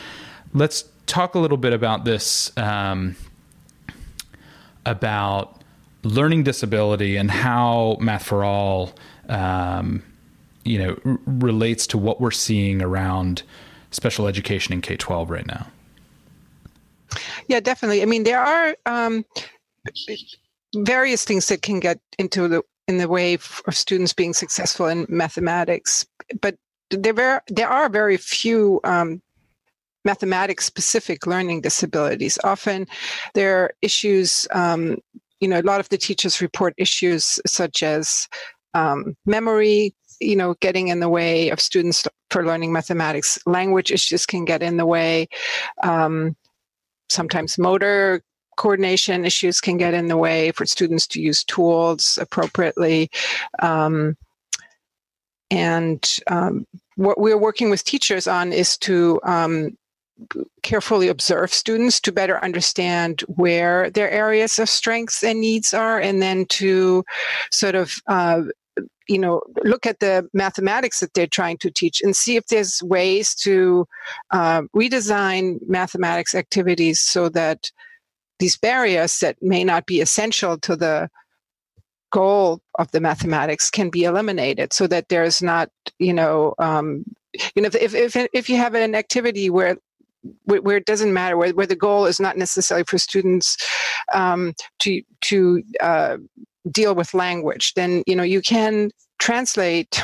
let's talk a little bit about this um, about learning disability and how Math for All, um, you know, r- relates to what we're seeing around special education in K twelve right now. Yeah, definitely. I mean, there are um, various things that can get into the in the way of students being successful in mathematics, but there, very, there are very few um, mathematics specific learning disabilities. Often there are issues, um, you know, a lot of the teachers report issues such as um, memory, you know, getting in the way of students for learning mathematics. Language issues can get in the way. Um, sometimes motor coordination issues can get in the way for students to use tools appropriately. Um, and um, what we're working with teachers on is to um, carefully observe students to better understand where their areas of strengths and needs are, and then to sort of uh, you know look at the mathematics that they're trying to teach and see if there's ways to uh, redesign mathematics activities so that these barriers that may not be essential to the goal of the mathematics can be eliminated so that there's not you know um, you know if, if if you have an activity where where it doesn't matter where, where the goal is not necessarily for students um, to to uh, deal with language then you know you can translate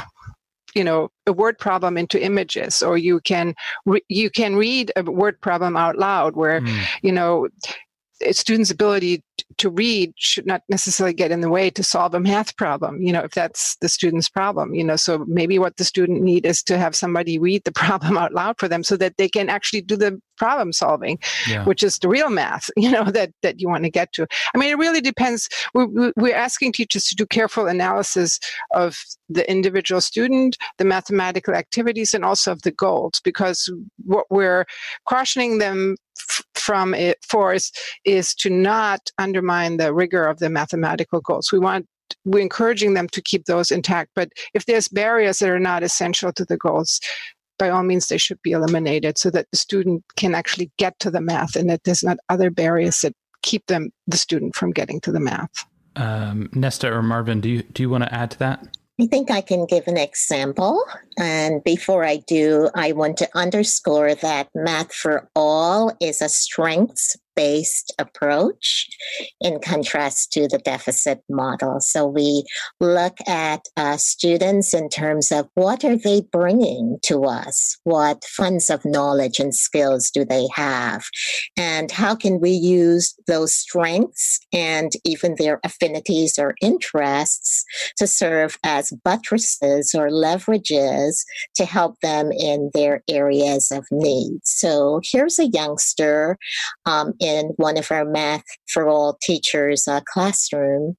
you know a word problem into images or you can re- you can read a word problem out loud where mm. you know students' ability to read should not necessarily get in the way to solve a math problem you know if that's the student's problem you know so maybe what the student need is to have somebody read the problem out loud for them so that they can actually do the problem solving yeah. which is the real math you know that that you want to get to i mean it really depends we're, we're asking teachers to do careful analysis of the individual student the mathematical activities and also of the goals because what we're cautioning them from it for is, is to not undermine the rigor of the mathematical goals. We want we're encouraging them to keep those intact. But if there's barriers that are not essential to the goals, by all means, they should be eliminated so that the student can actually get to the math and that there's not other barriers that keep them the student from getting to the math. Um, Nesta or Marvin, do you do you want to add to that? I think I can give an example. And before I do, I want to underscore that Math for All is a strengths based approach in contrast to the deficit model. So we look at uh, students in terms of what are they bringing to us? What funds of knowledge and skills do they have? And how can we use those strengths and even their affinities or interests to serve as buttresses or leverages to help them in their areas of need? So here's a youngster um, in one of our math for all teachers uh, classroom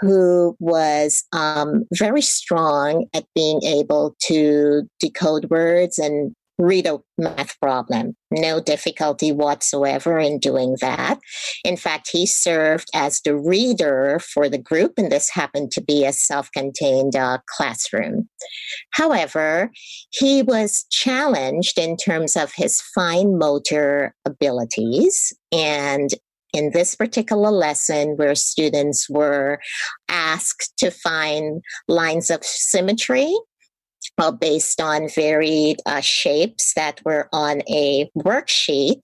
who was um, very strong at being able to decode words and read a math problem. No difficulty whatsoever in doing that. In fact, he served as the reader for the group, and this happened to be a self contained uh, classroom. However, he was challenged in terms of his fine motor abilities and in this particular lesson where students were asked to find lines of symmetry uh, based on varied uh, shapes that were on a worksheet,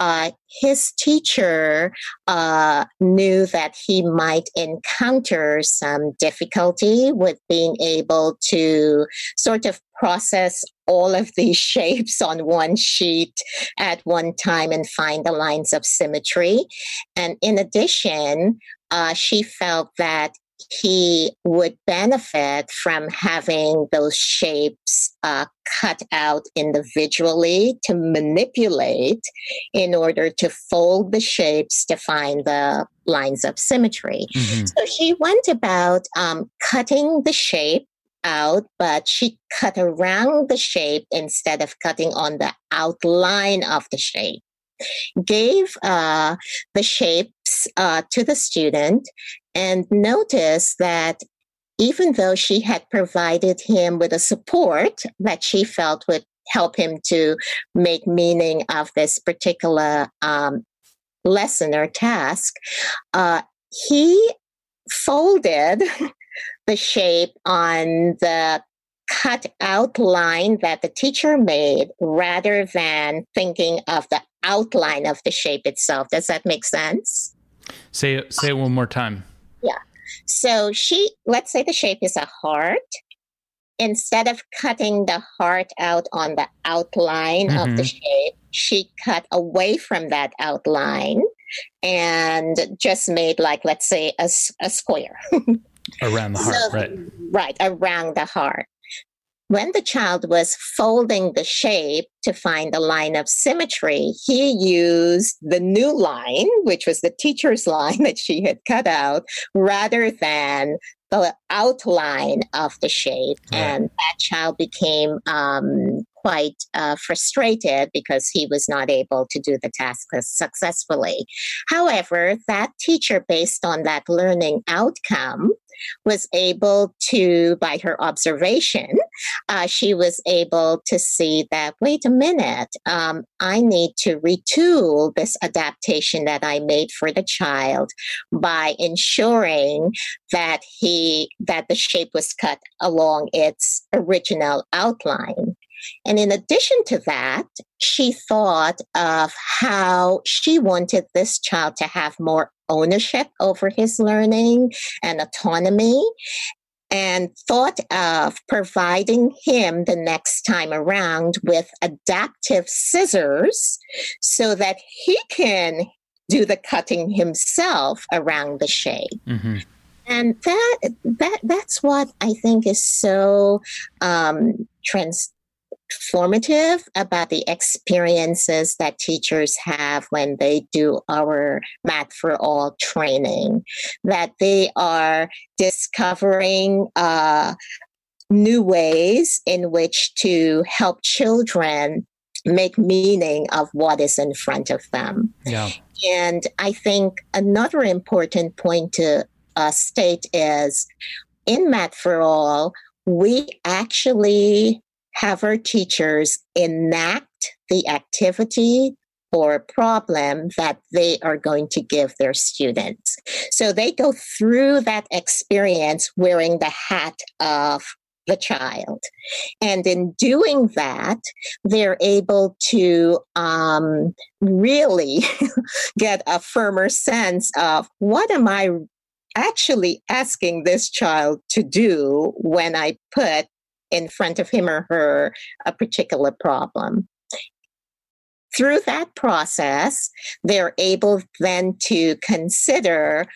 uh, his teacher uh, knew that he might encounter some difficulty with being able to sort of process all of these shapes on one sheet at one time and find the lines of symmetry. And in addition, uh, she felt that he would benefit from having those shapes uh, cut out individually to manipulate in order to fold the shapes to find the lines of symmetry. Mm-hmm. So she went about um, cutting the shape out, but she cut around the shape instead of cutting on the outline of the shape gave uh, the shapes uh, to the student and noticed that even though she had provided him with a support that she felt would help him to make meaning of this particular um, lesson or task, uh, he folded the shape on the cut outline that the teacher made rather than thinking of the outline of the shape itself. Does that make sense? Say it, say it one more time. So she, let's say the shape is a heart. Instead of cutting the heart out on the outline mm-hmm. of the mm-hmm. shape, she cut away from that outline and just made like, let's say, a, a square. around the heart, so, right? Right, around the heart. When the child was folding the shape to find the line of symmetry, he used the new line, which was the teacher's line that she had cut out, rather than the outline of the shape. Right. And that child became um, quite uh, frustrated because he was not able to do the task successfully. However, that teacher, based on that learning outcome, was able to, by her observation, uh, she was able to see that, wait a minute, um, I need to retool this adaptation that I made for the child by ensuring that he, that the shape was cut along its original outline. And in addition to that, she thought of how she wanted this child to have more ownership over his learning and autonomy and thought of providing him the next time around with adaptive scissors so that he can do the cutting himself around the shape. Mm-hmm. And that that that's what I think is so um, trans formative about the experiences that teachers have when they do our Math for All training, that they are discovering uh, new ways in which to help children make meaning of what is in front of them. Yeah. And I think another important point to uh, state is in Math for All, we actually have our teachers enact the activity or problem that they are going to give their students. So they go through that experience wearing the hat of the child. And in doing that, they're able to um, really get a firmer sense of what am I actually asking this child to do when I put in front of him or her a particular problem. Through that process, they're able then to consider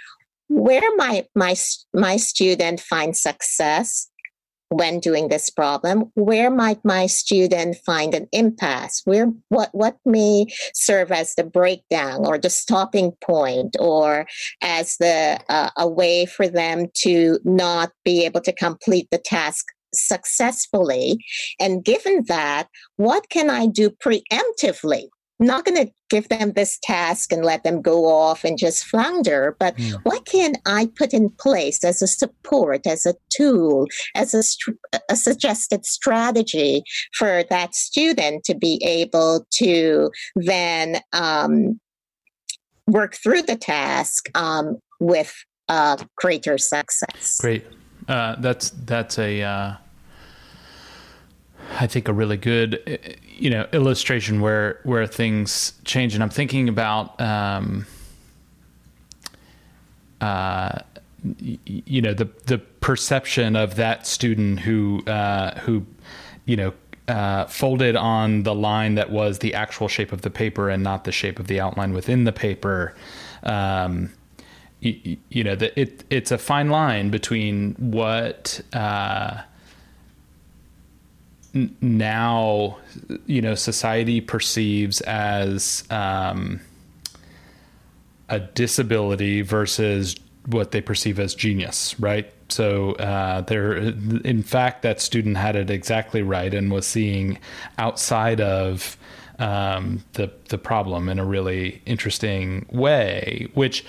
where my my my student finds success when doing this problem where might my student find an impasse where what what may serve as the breakdown or the stopping point or as the uh, a way for them to not be able to complete the task successfully. And given that, what can I do preemptively? I'm not going to give them this task and let them go off and just flounder, but mm. what can I put in place as a support, as a tool, as a, a suggested strategy for that student to be able to then um, work through the task um, with uh, greater success. Great. Uh, that's that's a uh, I think a really good you know illustration where where things change, and I'm thinking about um, uh, you know the the perception of that student who uh, who you know uh, folded on the line that was the actual shape of the paper and not the shape of the outline within the paper. Um, you, you, know, the, it it's a fine line between what uh, n- now you know society perceives as um, a disability versus what they perceive as genius, right? So uh, there, in fact, that student had it exactly right and was seeing outside of um, the the problem in a really interesting way, which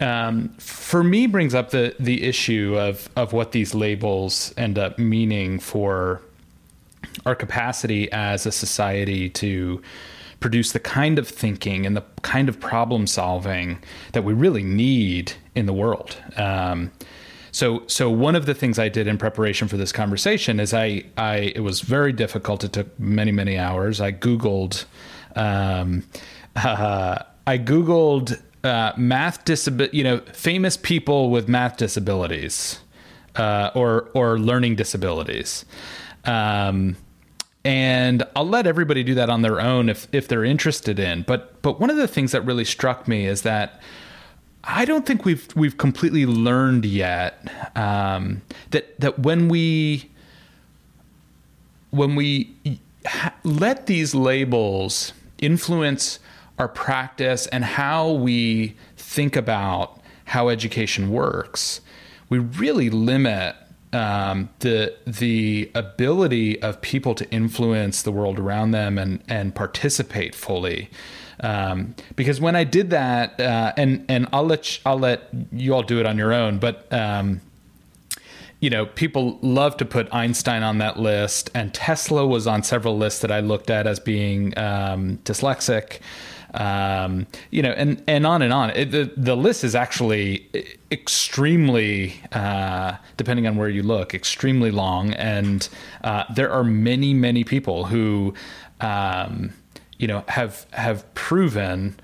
um, for me brings up the the issue of of what these labels end up meaning for our capacity as a society to produce the kind of thinking and the kind of problem solving that we really need in the world. Um, so, so one of the things I did in preparation for this conversation is I, I it was very difficult. It took many, many hours. I Googled, um, uh, I Googled uh, math disability, you know, famous people with math disabilities uh, or or learning disabilities. Um, and I'll let everybody do that on their own if if they're interested in. But but one of the things that really struck me is that I don't think we've we've completely learned yet um, that that when we when we ha- let these labels influence our practice and how we think about how education works, we really limit um, the the ability of people to influence the world around them and and participate fully. Um, because when I did that, uh, and and I'll let I'll let you all do it on your own, but um, you know, people love to put Einstein on that list, and Tesla was on several lists that I looked at as being um, dyslexic um, you know, and and on and on. It, the the list is actually extremely, uh, depending on where you look, extremely long, and uh, there are many many people who, um, you know, have have proven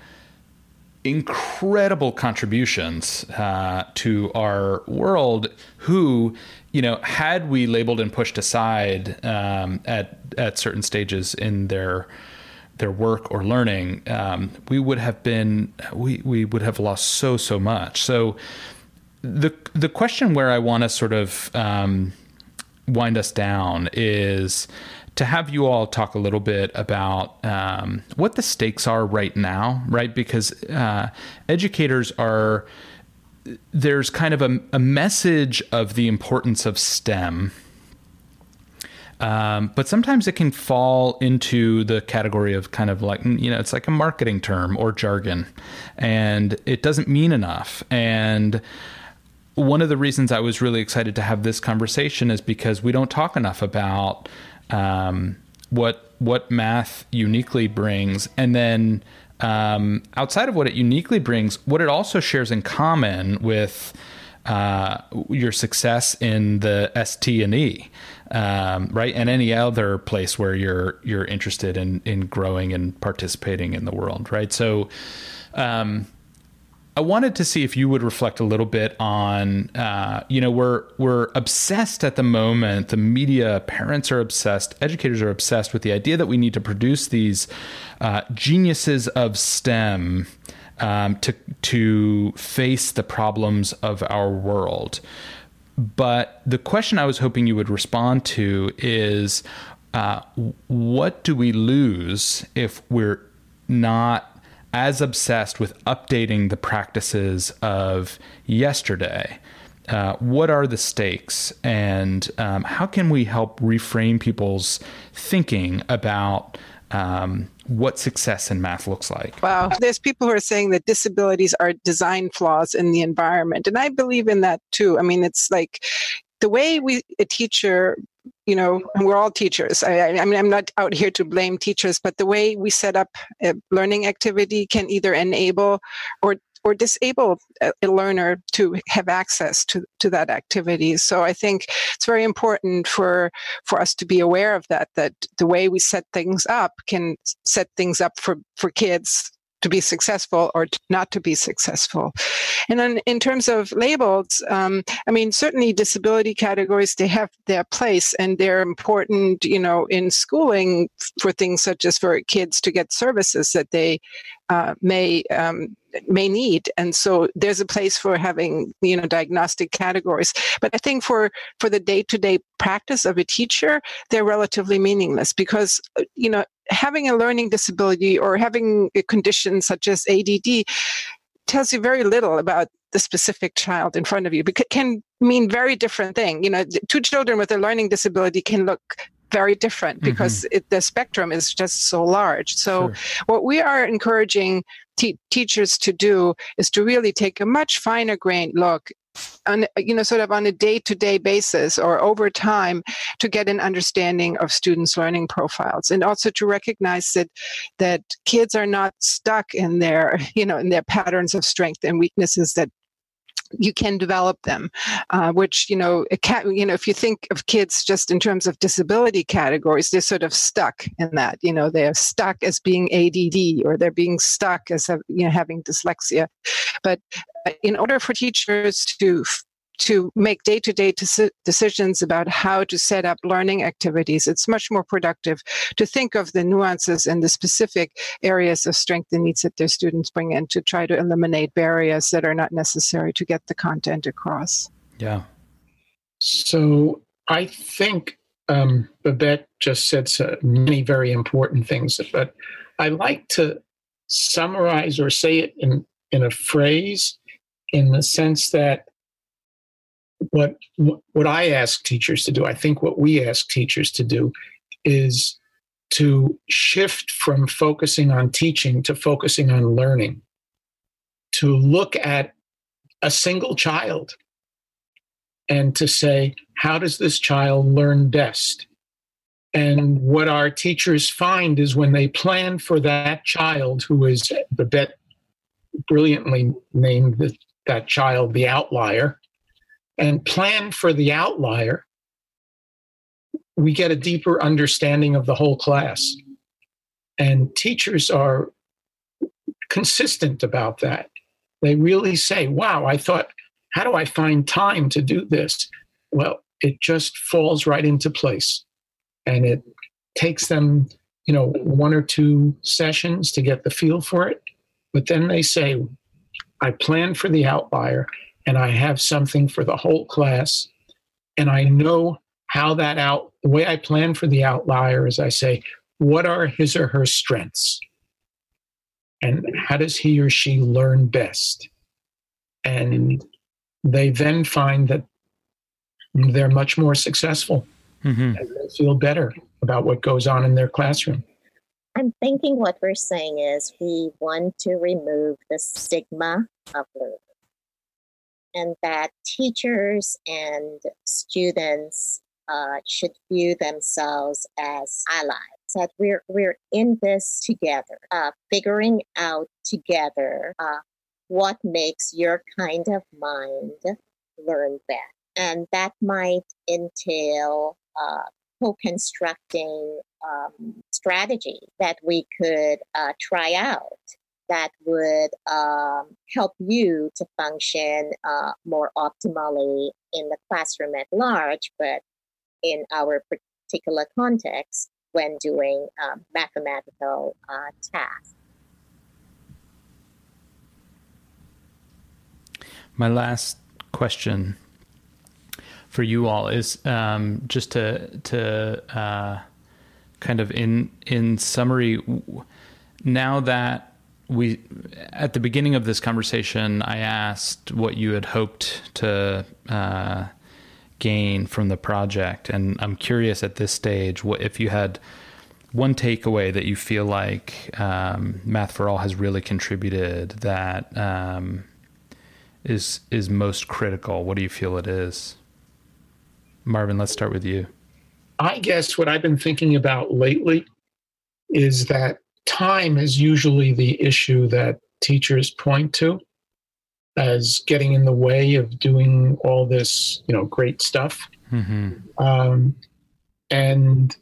incredible contributions uh, to our world who you know had we labeled and pushed aside um, at at certain stages in their their work or learning, um, we would have been we we would have lost so so much. So the the question where I want to sort of um, wind us down is to have you all talk a little bit about um, what the stakes are right now, right? Because uh, educators are there's kind of a, a message of the importance of STEM um, but sometimes it can fall into the category of kind of like, you know, it's like a marketing term or jargon, and it doesn't mean enough. And one of the reasons I was really excited to have this conversation is because we don't talk enough about um, what what math uniquely brings, and then um, outside of what it uniquely brings, what it also shares in common with uh, your success in the ST and E, um, right, and any other place where you're you're interested in in growing and participating in the world, right? So, um, I wanted to see if you would reflect a little bit on, uh, you know, we're we're obsessed at the moment. The media, parents are obsessed, educators are obsessed with the idea that we need to produce these uh, geniuses of STEM um, to to face the problems of our world. But the question I was hoping you would respond to is, uh, what do we lose if we're not as obsessed with updating the practices of yesterday? Uh, what are the stakes, and um, how can we help reframe people's thinking about um, what success in math looks like. Wow. There's people who are saying that disabilities are design flaws in the environment. And I believe in that too. I mean, it's like the way we a teacher you know, and we're all teachers. I, I, mean, I'm not out here to blame teachers, but the way we set up a learning activity can either enable or or disable a, learner to have access to, to that activity. So I think it's very important for for us to be aware of that. That the way we set things up can set things up for for kids to be successful or not to be successful. And then in terms of labels, um, I mean, certainly disability categories, they have their place and they're important, you know, in schooling for things such as for kids to get services that they uh, may um, may need and so there's a place for having you know diagnostic categories but i think for for the day-to-day practice of a teacher they're relatively meaningless because uh, you know having a learning disability or having a condition such as ADD tells you very little about the specific child in front of you because it can mean very different thing you know two children with a learning disability can look very different because mm-hmm. it, the spectrum is just so large so sure. what we are encouraging teachers to do is to really take a much finer grained look on you know sort of on a day-to-day basis or over time to get an understanding of students learning profiles and also to recognize that that kids are not stuck in their you know in their patterns of strength and weaknesses that you can develop them uh, which you know can, you know if you think of kids just in terms of disability categories they're sort of stuck in that you know they're stuck as being ADD or they're being stuck as you know having dyslexia. But uh, in order for teachers to to make day to day decisions about how to set up learning activities. It's much more productive to think of the nuances and the specific areas of strength and needs that their students bring in to try to eliminate barriers that are not necessary to get the content across. Yeah. So I think um, Babette just said so many very important things, but I like to summarize or say it in, in a phrase in the sense that what what I ask teachers to do, I think what we ask teachers to do is to shift from focusing on teaching to focusing on learning. To look at a single child and to say, how does this child learn best? And what our teachers find is when they plan for that child, who is Babette brilliantly named the, that child the outlier, and plan for the outlier, we get a deeper understanding of the whole class. And teachers are consistent about that. They really say, wow, I thought, how do I find time to do this? Well, it just falls right into place. And it takes them, you know, one or two sessions to get the feel for it. But then they say, I plan for the outlier and I have something for the whole class. And I know how that out, the way I plan for the outlier is I say, what are his or her strengths? And how does he or she learn best? And they then find that they're much more successful mm-hmm. and they feel better about what goes on in their classroom. I'm thinking what we're saying is we want to remove the stigma of learning and that teachers and students uh, should view themselves as allies. That we're we're in this together, uh, figuring out together uh, what makes your kind of mind learn best, and that might entail uh, co-constructing um, strategy that we could uh, try out that would um, help you to function uh, more optimally in the classroom at large, but in our particular context when doing um, mathematical uh, tasks. My last question for you all is um, just to to uh, kind of in in summary. Now that we at the beginning of this conversation, I asked what you had hoped to uh, gain from the project, and I'm curious at this stage what if you had one takeaway that you feel like um, Math for All has really contributed that um, is is most critical. What do you feel it is? Marvin, let's start with you. I guess what I've been thinking about lately is that time is usually the issue that teachers point to as getting in the way of doing all this, you know, great stuff. Mm-hmm. Um, and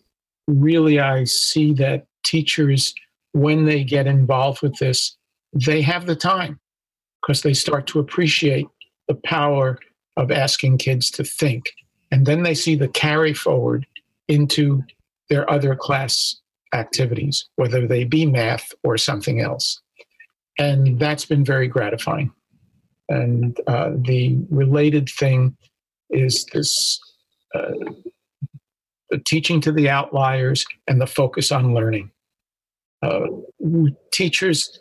really, I see that teachers, when they get involved with this, they have the time because they start to appreciate the power of asking kids to think. And then they see the carry forward into their other class activities, whether they be math or something else. And that's been very gratifying. And uh, the related thing is this uh, the teaching to the outliers and the focus on learning. Uh, teachers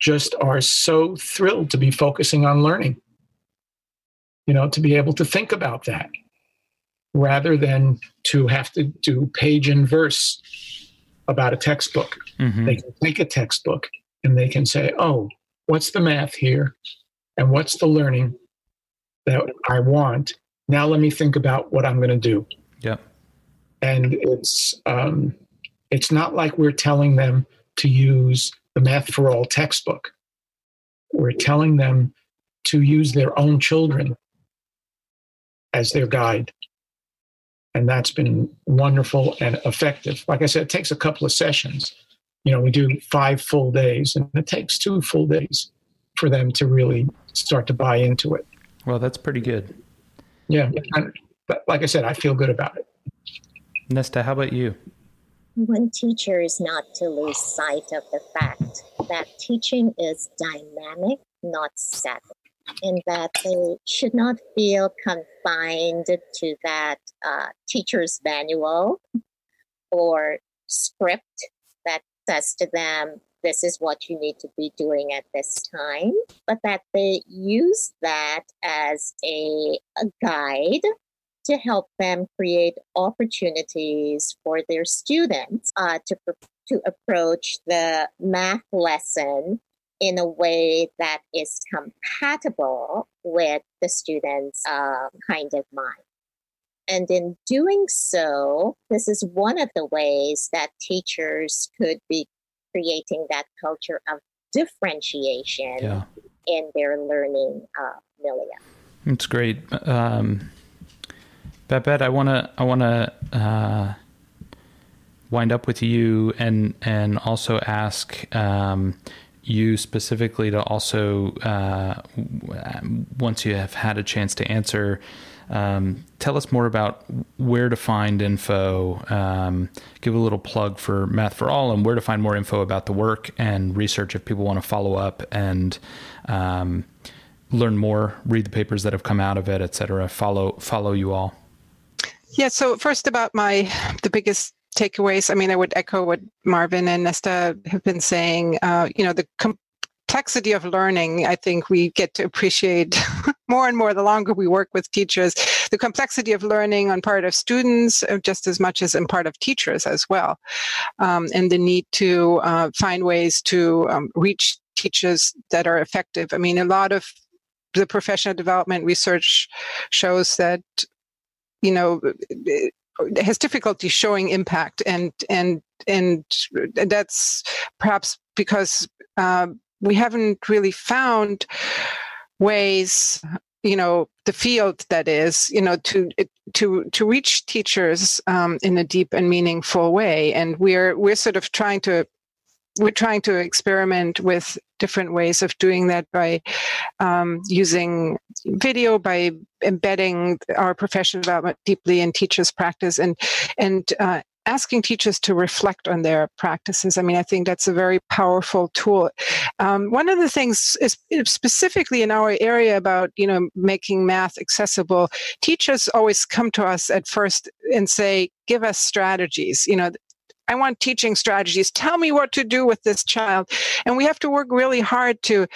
just are so thrilled to be focusing on learning, you know, to be able to think about that rather than to have to do page and verse about a textbook. Mm-hmm. They can take a textbook and they can say, oh, what's the math here? And what's the learning that I want? Now let me think about what I'm going to do. Yeah. And it's um, it's not like we're telling them to use the Math for All textbook. We're telling them to use their own children as their guide and that's been wonderful and effective. Like I said, it takes a couple of sessions. You know, we do five full days, and it takes two full days for them to really start to buy into it. Well, that's pretty good. Yeah, but like I said, I feel good about it. Nesta, how about you? One teacher is not to lose sight of the fact that teaching is dynamic, not static in that they should not feel confined to that uh, teacher's manual or script that says to them, this is what you need to be doing at this time, but that they use that as a, a guide to help them create opportunities for their students uh, to, to approach the math lesson in a way that is compatible with the student's uh, kind of mind. And in doing so, this is one of the ways that teachers could be creating that culture of differentiation yeah. in their learning uh, milieu. That's great. Um, Babette, I want to I want to uh, wind up with you and and also ask um, you specifically to also, uh, once you have had a chance to answer, um, tell us more about where to find info. Um, give a little plug for Math for All and where to find more info about the work and research if people want to follow up and um, learn more, read the papers that have come out of it, et cetera. Follow follow you all. Yeah. So first about my the biggest takeaways. I mean, I would echo what Marvin and Nesta have been saying. Uh, you know, the complexity of learning, I think we get to appreciate more and more the longer we work with teachers. The complexity of learning on part of students, uh, just as much as in part of teachers as well, um, and the need to uh, find ways to um, reach teachers that are effective. I mean, a lot of the professional development research shows that you know has difficulty showing impact and and and that's perhaps because uh, we haven't really found ways you know the field that is you know to to to reach teachers um, in a deep and meaningful way. And we're we're sort of trying to we're trying to experiment with different ways of doing that by um, using video, by embedding our professional development deeply in teachers' practice, and and uh, asking teachers to reflect on their practices. I mean, I think that's a very powerful tool. Um, one of the things is specifically in our area about you know making math accessible. Teachers always come to us at first and say, "Give us strategies." You know, I want teaching strategies. Tell me what to do with this child. And we have to work really hard to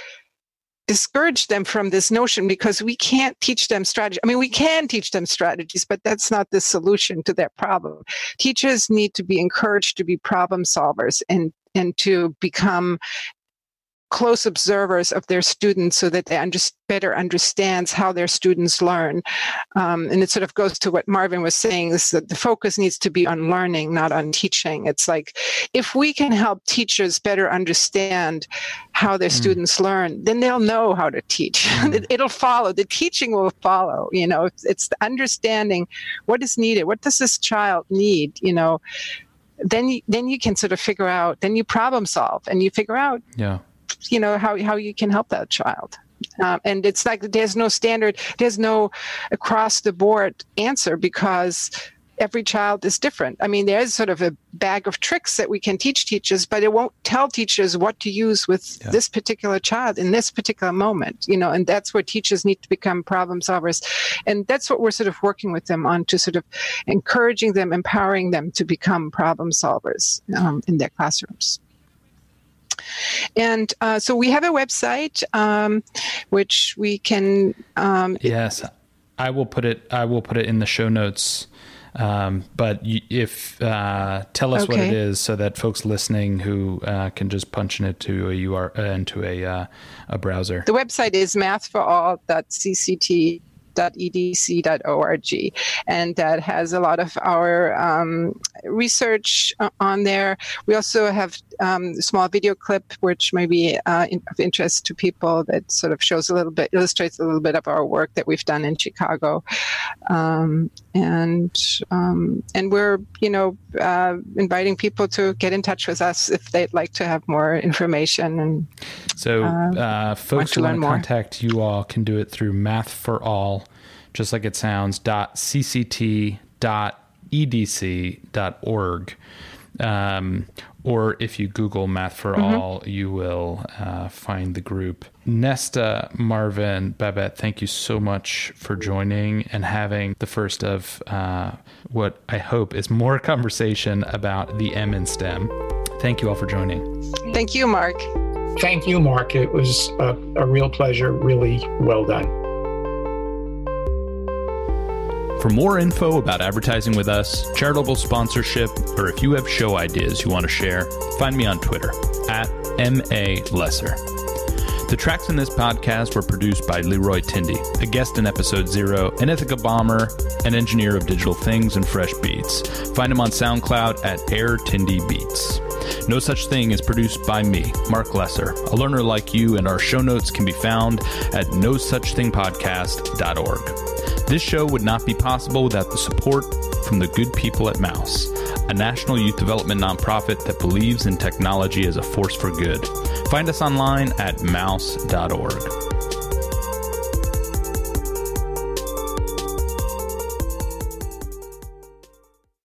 discourage them from this notion because we can't teach them strategy. I mean, we can teach them strategies, but that's not the solution to their problem. Teachers need to be encouraged to be problem solvers and and to become close observers of their students so that they under, better understands how their students learn. Um, and it sort of goes to what Marvin was saying is that the focus needs to be on learning, not on teaching. It's like if we can help teachers better understand how their mm. students learn, then they'll know how to teach. Mm. it, will follow. The teaching will follow. You know, it's, it's the understanding what is needed. What does this child need? You know, then you, then you can sort of figure out. Then you problem solve, and you figure out. Yeah you know how, how you can help that child. Um, and it's like there's no standard there's no across the board answer because every child is different. I mean there's sort of a bag of tricks that we can teach teachers but it won't tell teachers what to use with yeah. this particular child in this particular moment you know and that's where teachers need to become problem solvers. And that's what we're sort of working with them on to sort of encouraging them empowering them to become problem solvers um, in their classrooms and uh, so we have a website um, which we can. Um, yes, I will put it. I will put it in the show notes. Um, but if uh, tell us okay. what it is, so that folks listening who uh, can just punch in it to a UR uh, into a uh, a browser. The website is mathforall.cct edc.org. And that has a lot of our um, research on there. We also have um, a small video clip, which may be uh, in, of interest to people that sort of shows a little bit, illustrates a little bit of our work that we've done in Chicago. Um, and um, and we're, you know, uh, inviting people to get in touch with us if they'd like to have more information. And so, uh, uh folks who want to contact you all can do it through Math for All just like it sounds, dot cct dot edc dot org. Um, or if you Google Math for mm-hmm. All, you will uh, find the group. Nesta, Marvin, Babette, thank you so much for joining and having the first of uh, what I hope is more conversation about the M in STEM. Thank you all for joining. Thank you, Mark. Thank you, Mark. It was a, a real pleasure. Really well done. For more info about advertising with us, charitable sponsorship, or if you have show ideas you want to share, find me on Twitter at MA The tracks in this podcast were produced by Leroy Tindy, a guest in episode zero, an Ithaca bomber, an engineer of digital things and fresh beats. Find him on SoundCloud at Air Tindy Beats. No Such Thing is produced by me, Mark Lesser. A learner like you, and our show notes can be found at nosuchthingpodcast.org. This show would not be possible without the support from the good people at Mouse, a national youth development nonprofit that believes in technology as a force for good. Find us online at mouse.org.